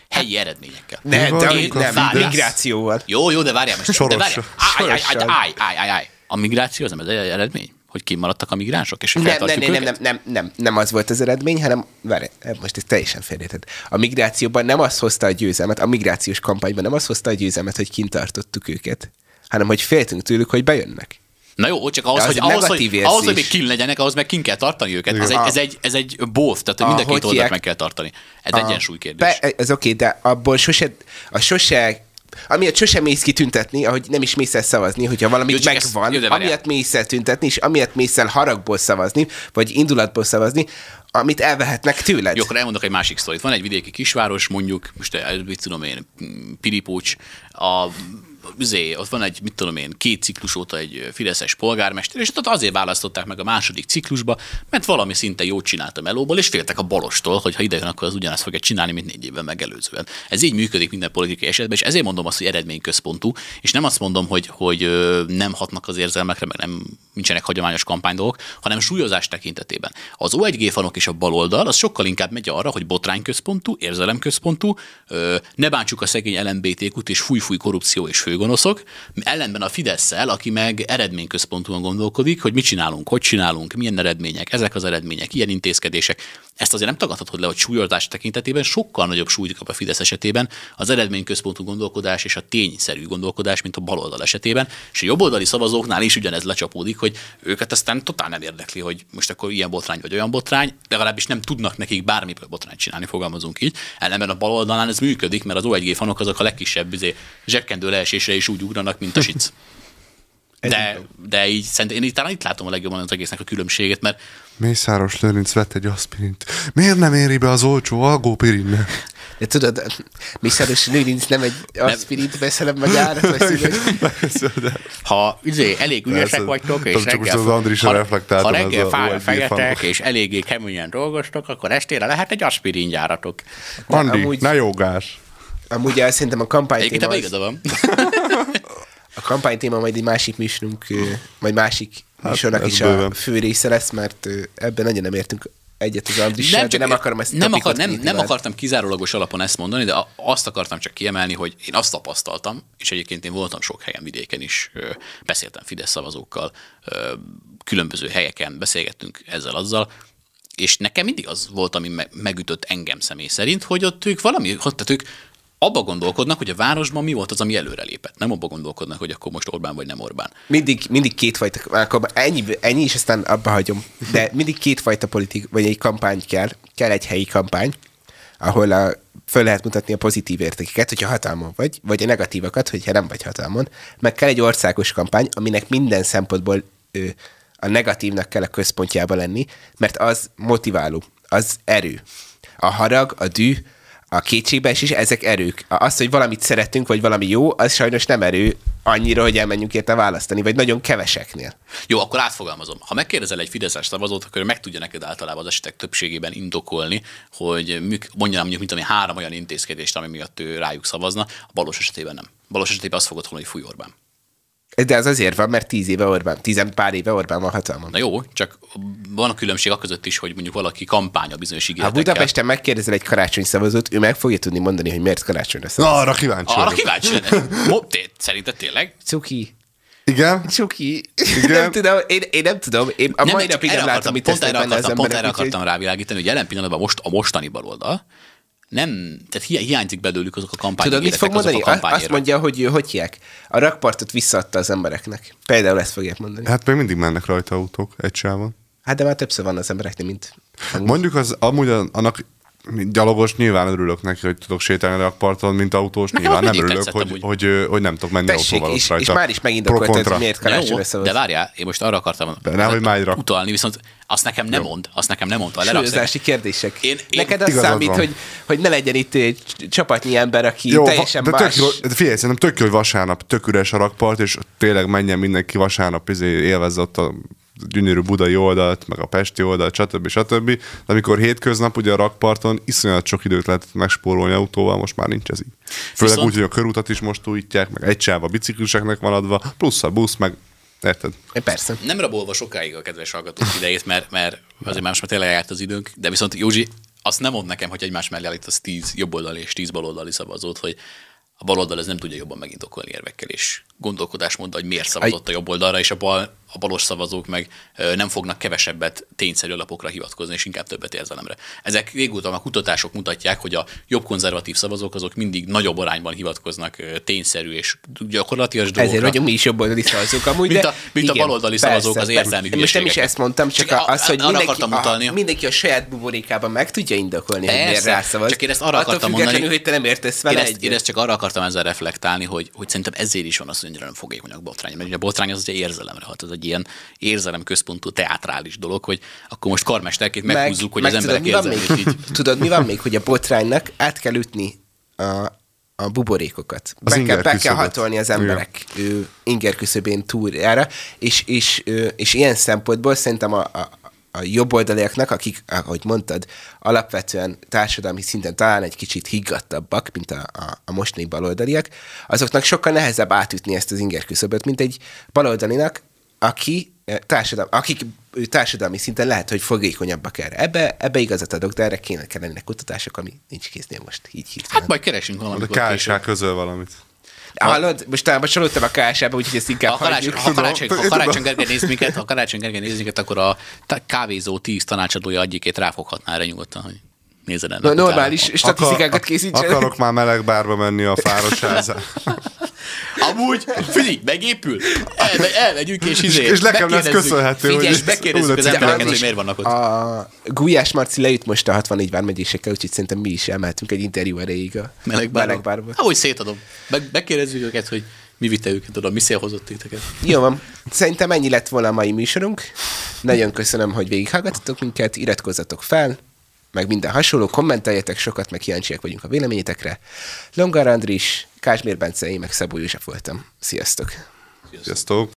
Helyi eredményekkel. Ne, de a nem, migrációval. Jó, jó, de várjál most. De Soros. várjál. Állj, állj, állj, állj, állj, állj. A migráció az nem az eredmény? Hogy kimaradtak a migránsok, és hogy Nem, nem, nem, nem, nem, nem, nem, nem az volt az eredmény, hanem, várj, most ez teljesen félreted. A migrációban nem az hozta a győzelmet, a migrációs kampányban nem az hozta a győzelmet, hogy kint tartottuk őket, hanem hogy féltünk tőlük, hogy bejönnek. Na jó, csak ahhoz, az hogy, ahhoz, hogy, érzés. ahhoz, hogy még kin legyenek, ahhoz meg kin kell tartani őket. Ez egy, ez egy, ez egy both, tehát A- mind a két oldalt meg kell tartani. Ez egyensúly kérdés. Be, ez oké, de abból sose, a sose, amiatt sose mész ki tüntetni, ahogy nem is mész el szavazni, hogyha valami Jó, csak ezt- megvan, jó, amiatt mész el tüntetni, és amiatt mész el haragból szavazni, vagy indulatból szavazni, amit elvehetnek tőled. Jó, akkor elmondok egy másik sztorit. Van egy vidéki kisváros, mondjuk, most mit tudom én, Piripócs, a üzé, ott van egy, mit tudom én, két ciklus óta egy fideszes polgármester, és ott azért választották meg a második ciklusba, mert valami szinte jót csinált a melóból, és féltek a balostól, hogy ha ide jön, akkor az ugyanazt fogja csinálni, mint négy évvel megelőzően. Ez így működik minden politikai esetben, és ezért mondom azt, hogy eredményközpontú, és nem azt mondom, hogy, hogy nem hatnak az érzelmekre, meg nem nincsenek hagyományos kampánydolgok, hanem súlyozás tekintetében. Az O1G fanok és a baloldal az sokkal inkább megy arra, hogy botrányközpontú, érzelemközpontú, ne bántsuk a szegény LMBTQ-t és fúj-fúj korrupció és főgonoszok, ellenben a fidesz aki meg eredményközpontúan gondolkodik, hogy mit csinálunk, hogy csinálunk, milyen eredmények, ezek az eredmények, ilyen intézkedések. Ezt azért nem tagadhatod le, hogy súlyozás tekintetében sokkal nagyobb súlyt kap a Fidesz esetében az eredményközpontú gondolkodás és a tényszerű gondolkodás, mint a baloldal esetében, és a jobboldali szavazóknál is ugyanez lecsapódik, hogy őket aztán totál nem érdekli, hogy most akkor ilyen botrány vagy olyan botrány, legalábbis nem tudnak nekik bármiből botrányt csinálni, fogalmazunk így. Ellenben a baloldalán ez működik, mert az O1G fanok azok a legkisebb izé, zsekkendő leesésre is úgy ugranak, mint a sic. De, de így szerintem én itt, talán itt látom a legjobban az egésznek a különbséget, mert Mészáros Lőrinc vett egy aspirint. Miért nem éri be az olcsó algópirinnel? De tudod, Mészáros Lőrinc nem egy aspirint veszelem meg árat, ha izé, elég ügyesek vagytok, és Tudom, csak reggel, az Andrisra ha, reflektáltam, ha reggel fáj fejetek, és eléggé keményen dolgoztok, akkor estére lehet egy aspirin gyáratok. Andi, amúgy- ne jogás. Amúgy el szerintem a kampány Egyébként téma, az, van. a kampány téma majd egy másik műsorunk, majd másik műsornak ez is a bőven. fő része lesz, mert ebben nagyon nem értünk egyet az Andrissal, de nem akarom ezt nem, akar, nem, nem akartam kizárólagos alapon ezt mondani, de a- azt akartam csak kiemelni, hogy én azt tapasztaltam, és egyébként én voltam sok helyen vidéken is, beszéltem Fidesz szavazókkal, különböző helyeken beszélgettünk ezzel azzal, és nekem mindig az volt, ami me- megütött engem személy szerint, hogy ott ők valami, hogy tehát ők abba gondolkodnak, hogy a városban mi volt az, ami előrelépett. Nem abba gondolkodnak, hogy akkor most Orbán vagy nem Orbán. Mindig, mindig kétfajta, akkor ennyi, ennyi, és aztán abba hagyom. De mindig kétfajta politik, vagy egy kampány kell. Kell egy helyi kampány, ahol a, föl lehet mutatni a pozitív értékeket, hogyha hatalmon vagy, vagy a negatívakat, hogyha nem vagy hatalmon. Meg kell egy országos kampány, aminek minden szempontból ö, a negatívnak kell a központjába lenni, mert az motiváló, az erő. A harag, a dű, a kétségbeesés, ezek erők. Az, hogy valamit szeretünk, vagy valami jó, az sajnos nem erő annyira, hogy elmenjünk érte választani, vagy nagyon keveseknél. Jó, akkor átfogalmazom. Ha megkérdezel egy Fideszes szavazót, akkor meg tudja neked általában az esetek többségében indokolni, hogy mondja mondjuk, mint ami három olyan intézkedést, ami miatt ő rájuk szavazna, a balos esetében nem. Balos esetében azt fogod hallani, hogy fúj. De az azért van, mert tíz éve Orbán, tizen pár éve Orbán van hatalmon. Na jó, csak van a különbség a között is, hogy mondjuk valaki kampánya bizonyos Ha ígéretekkel. Budapesten megkérdezel egy karácsony szavazót, ő meg fogja tudni mondani, hogy miért karácsonyra Na, szavaz. arra kíváncsi Arra vagyok. kíváncsi Szerinted tényleg? Cuki. Igen? Cuki. Igen. nem tudom, én, én nem tudom. Én a mai csak napig nem látom, mit pont erre akartam, pont erre akartam rávilágítani, hogy jelen pillanatban most a mostani baloldal nem, tehát hi- hiányzik belőlük azok a kampányok. Tudod, mit fog mondani? A Azt mondja, hogy hogy hívják. A rakpartot visszaadta az embereknek. Például ezt fogják mondani. Hát még mindig mennek rajta autók egy sávon. Hát de már többször van az embereknek, mint... Mondjuk az amúgy annak gyalogos nyilván örülök neki, hogy tudok sétálni a rakparton, mint autós. Nekem nyilván nem örülök, hogy, amúgy. hogy, hogy, nem tudok menni Tessék, autóval és, rajta. és már is Pro megindokoltad, hogy miért jó, szavaz. de várjál, én most arra akartam De nehogy már egy rak- utalni, viszont azt nekem nem mond, azt nekem nem mondta. Súlyozási kérdések. Én- én- Neked az Igazad számít, van. hogy, hogy ne legyen itt egy csapatnyi ember, aki Jó, teljesen de más. tök jó, de figyelj, szerintem tök jó, hogy vasárnap tök üres a rakpart, és tényleg menjen mindenki vasárnap, izé, élvezze ott a gyönyörű budai oldalt, meg a pesti oldalt, stb. stb. De amikor hétköznap ugye a rakparton iszonyat sok időt lehet megspórolni autóval, most már nincs ez így. Főleg Viszont- úgy, hogy a körutat is most újítják, meg egy sáv a bicikliseknek van adva, plusz a busz, meg érted? Persze. Nem rabolva sokáig a kedves hallgatók idejét, mert, mert azért már most már tényleg járt az időnk, de viszont Józsi, azt nem mond nekem, hogy egymás mellé állítasz 10 jobboldali és 10 baloldali szavazót, hogy a baloldal ez nem tudja jobban megindokolni érvekkel és gondolkodásmóddal, hogy miért szavazott a jobb oldalra, és a bal a balos szavazók meg nem fognak kevesebbet tényszerű alapokra hivatkozni, és inkább többet érzelemre. Ezek régóta a kutatások mutatják, hogy a jobb konzervatív szavazók azok mindig nagyobb arányban hivatkoznak tényszerű és gyakorlatilag dolgokra. Ezért vagyunk mi is jobboldali szavazók amúgy, Mint a- mint a igen, baloldali szavazók az érzelmi Most nem is ezt mondtam, csak, Csak csak az, a- hogy mindenki a, mindenki a saját buborékában meg tudja indokolni, hogy miért Persze, rászavaz. csak én ezt arra Attól akartam mondani- hogy te nem értesz Én vele ezt, én ezt csak arra akartam ezzel reflektálni, hogy, hogy szerintem ezért is van az, annyira nem fogékonyak botrány. Mert ugye a botrány az egy érzelemre hat, az egy ilyen érzelem központú teátrális dolog, hogy akkor most karmesterként meghúzzuk, hogy az emberek tudod, van érzelmét még? így. Tudod, mi van még, hogy a botránynak át kell ütni a, a buborékokat. Az Be kell, be kell hatolni az emberek ő, inger küszöbén túljára, és, és, és ilyen szempontból szerintem a, a, a jobboldaliaknak, akik, ahogy mondtad, alapvetően társadalmi szinten talán egy kicsit higgadtabbak, mint a, a, a mostani baloldaliak, azoknak sokkal nehezebb átütni ezt az inger küszöböt, mint egy baloldalinak, aki eh, társadalmi, akik társadalmi szinten lehet, hogy fogékonyabbak erre. Ebbe, ebbe igazat adok, de erre kéne kellenek kutatások, ami nincs késznél most így hirtelen. Hát majd keresünk A valamikor később. KSH közöl valamit. Hallod? Most talán csalódtam a KS-be, úgyhogy ezt inkább Ha Karácsony, ha Karácsony, ha. Karácsony Gergely néz minket, ha Karácsony Gergely néz minket, akkor a kávézó tíz tanácsadója egyikét ráfoghatná erre nyugodtan, hogy nézed ennek No, utána. normális statisztikákat készítsen. Akarok már meleg bárba menni a fáros házán. Amúgy, figyelj, megépül, Elme, elmegyünk és izé. És nekem lesz köszönhető, Figyelj, hogy és megkérdezzük az embereket, hogy miért vannak ott. A Gulyás Marci leüt most a 64 vármegyésekkel, úgyhogy szerintem mi is emeltünk egy interjú erejéig a Melegbárba. Ahogy szétadom. Meg, megkérdezzük őket, hogy mi vitte őket oda, mi szél hozott titeket. Jó van. Szerintem ennyi lett volna a mai műsorunk. Nagyon köszönöm, hogy végighallgattatok minket, iratkozzatok fel, meg minden hasonló, kommenteljetek sokat, meg kíváncsiak vagyunk a véleményetekre. Longar Andris, Kásmér Bence, én meg Szabó József voltam. Sziasztok! Sziasztok!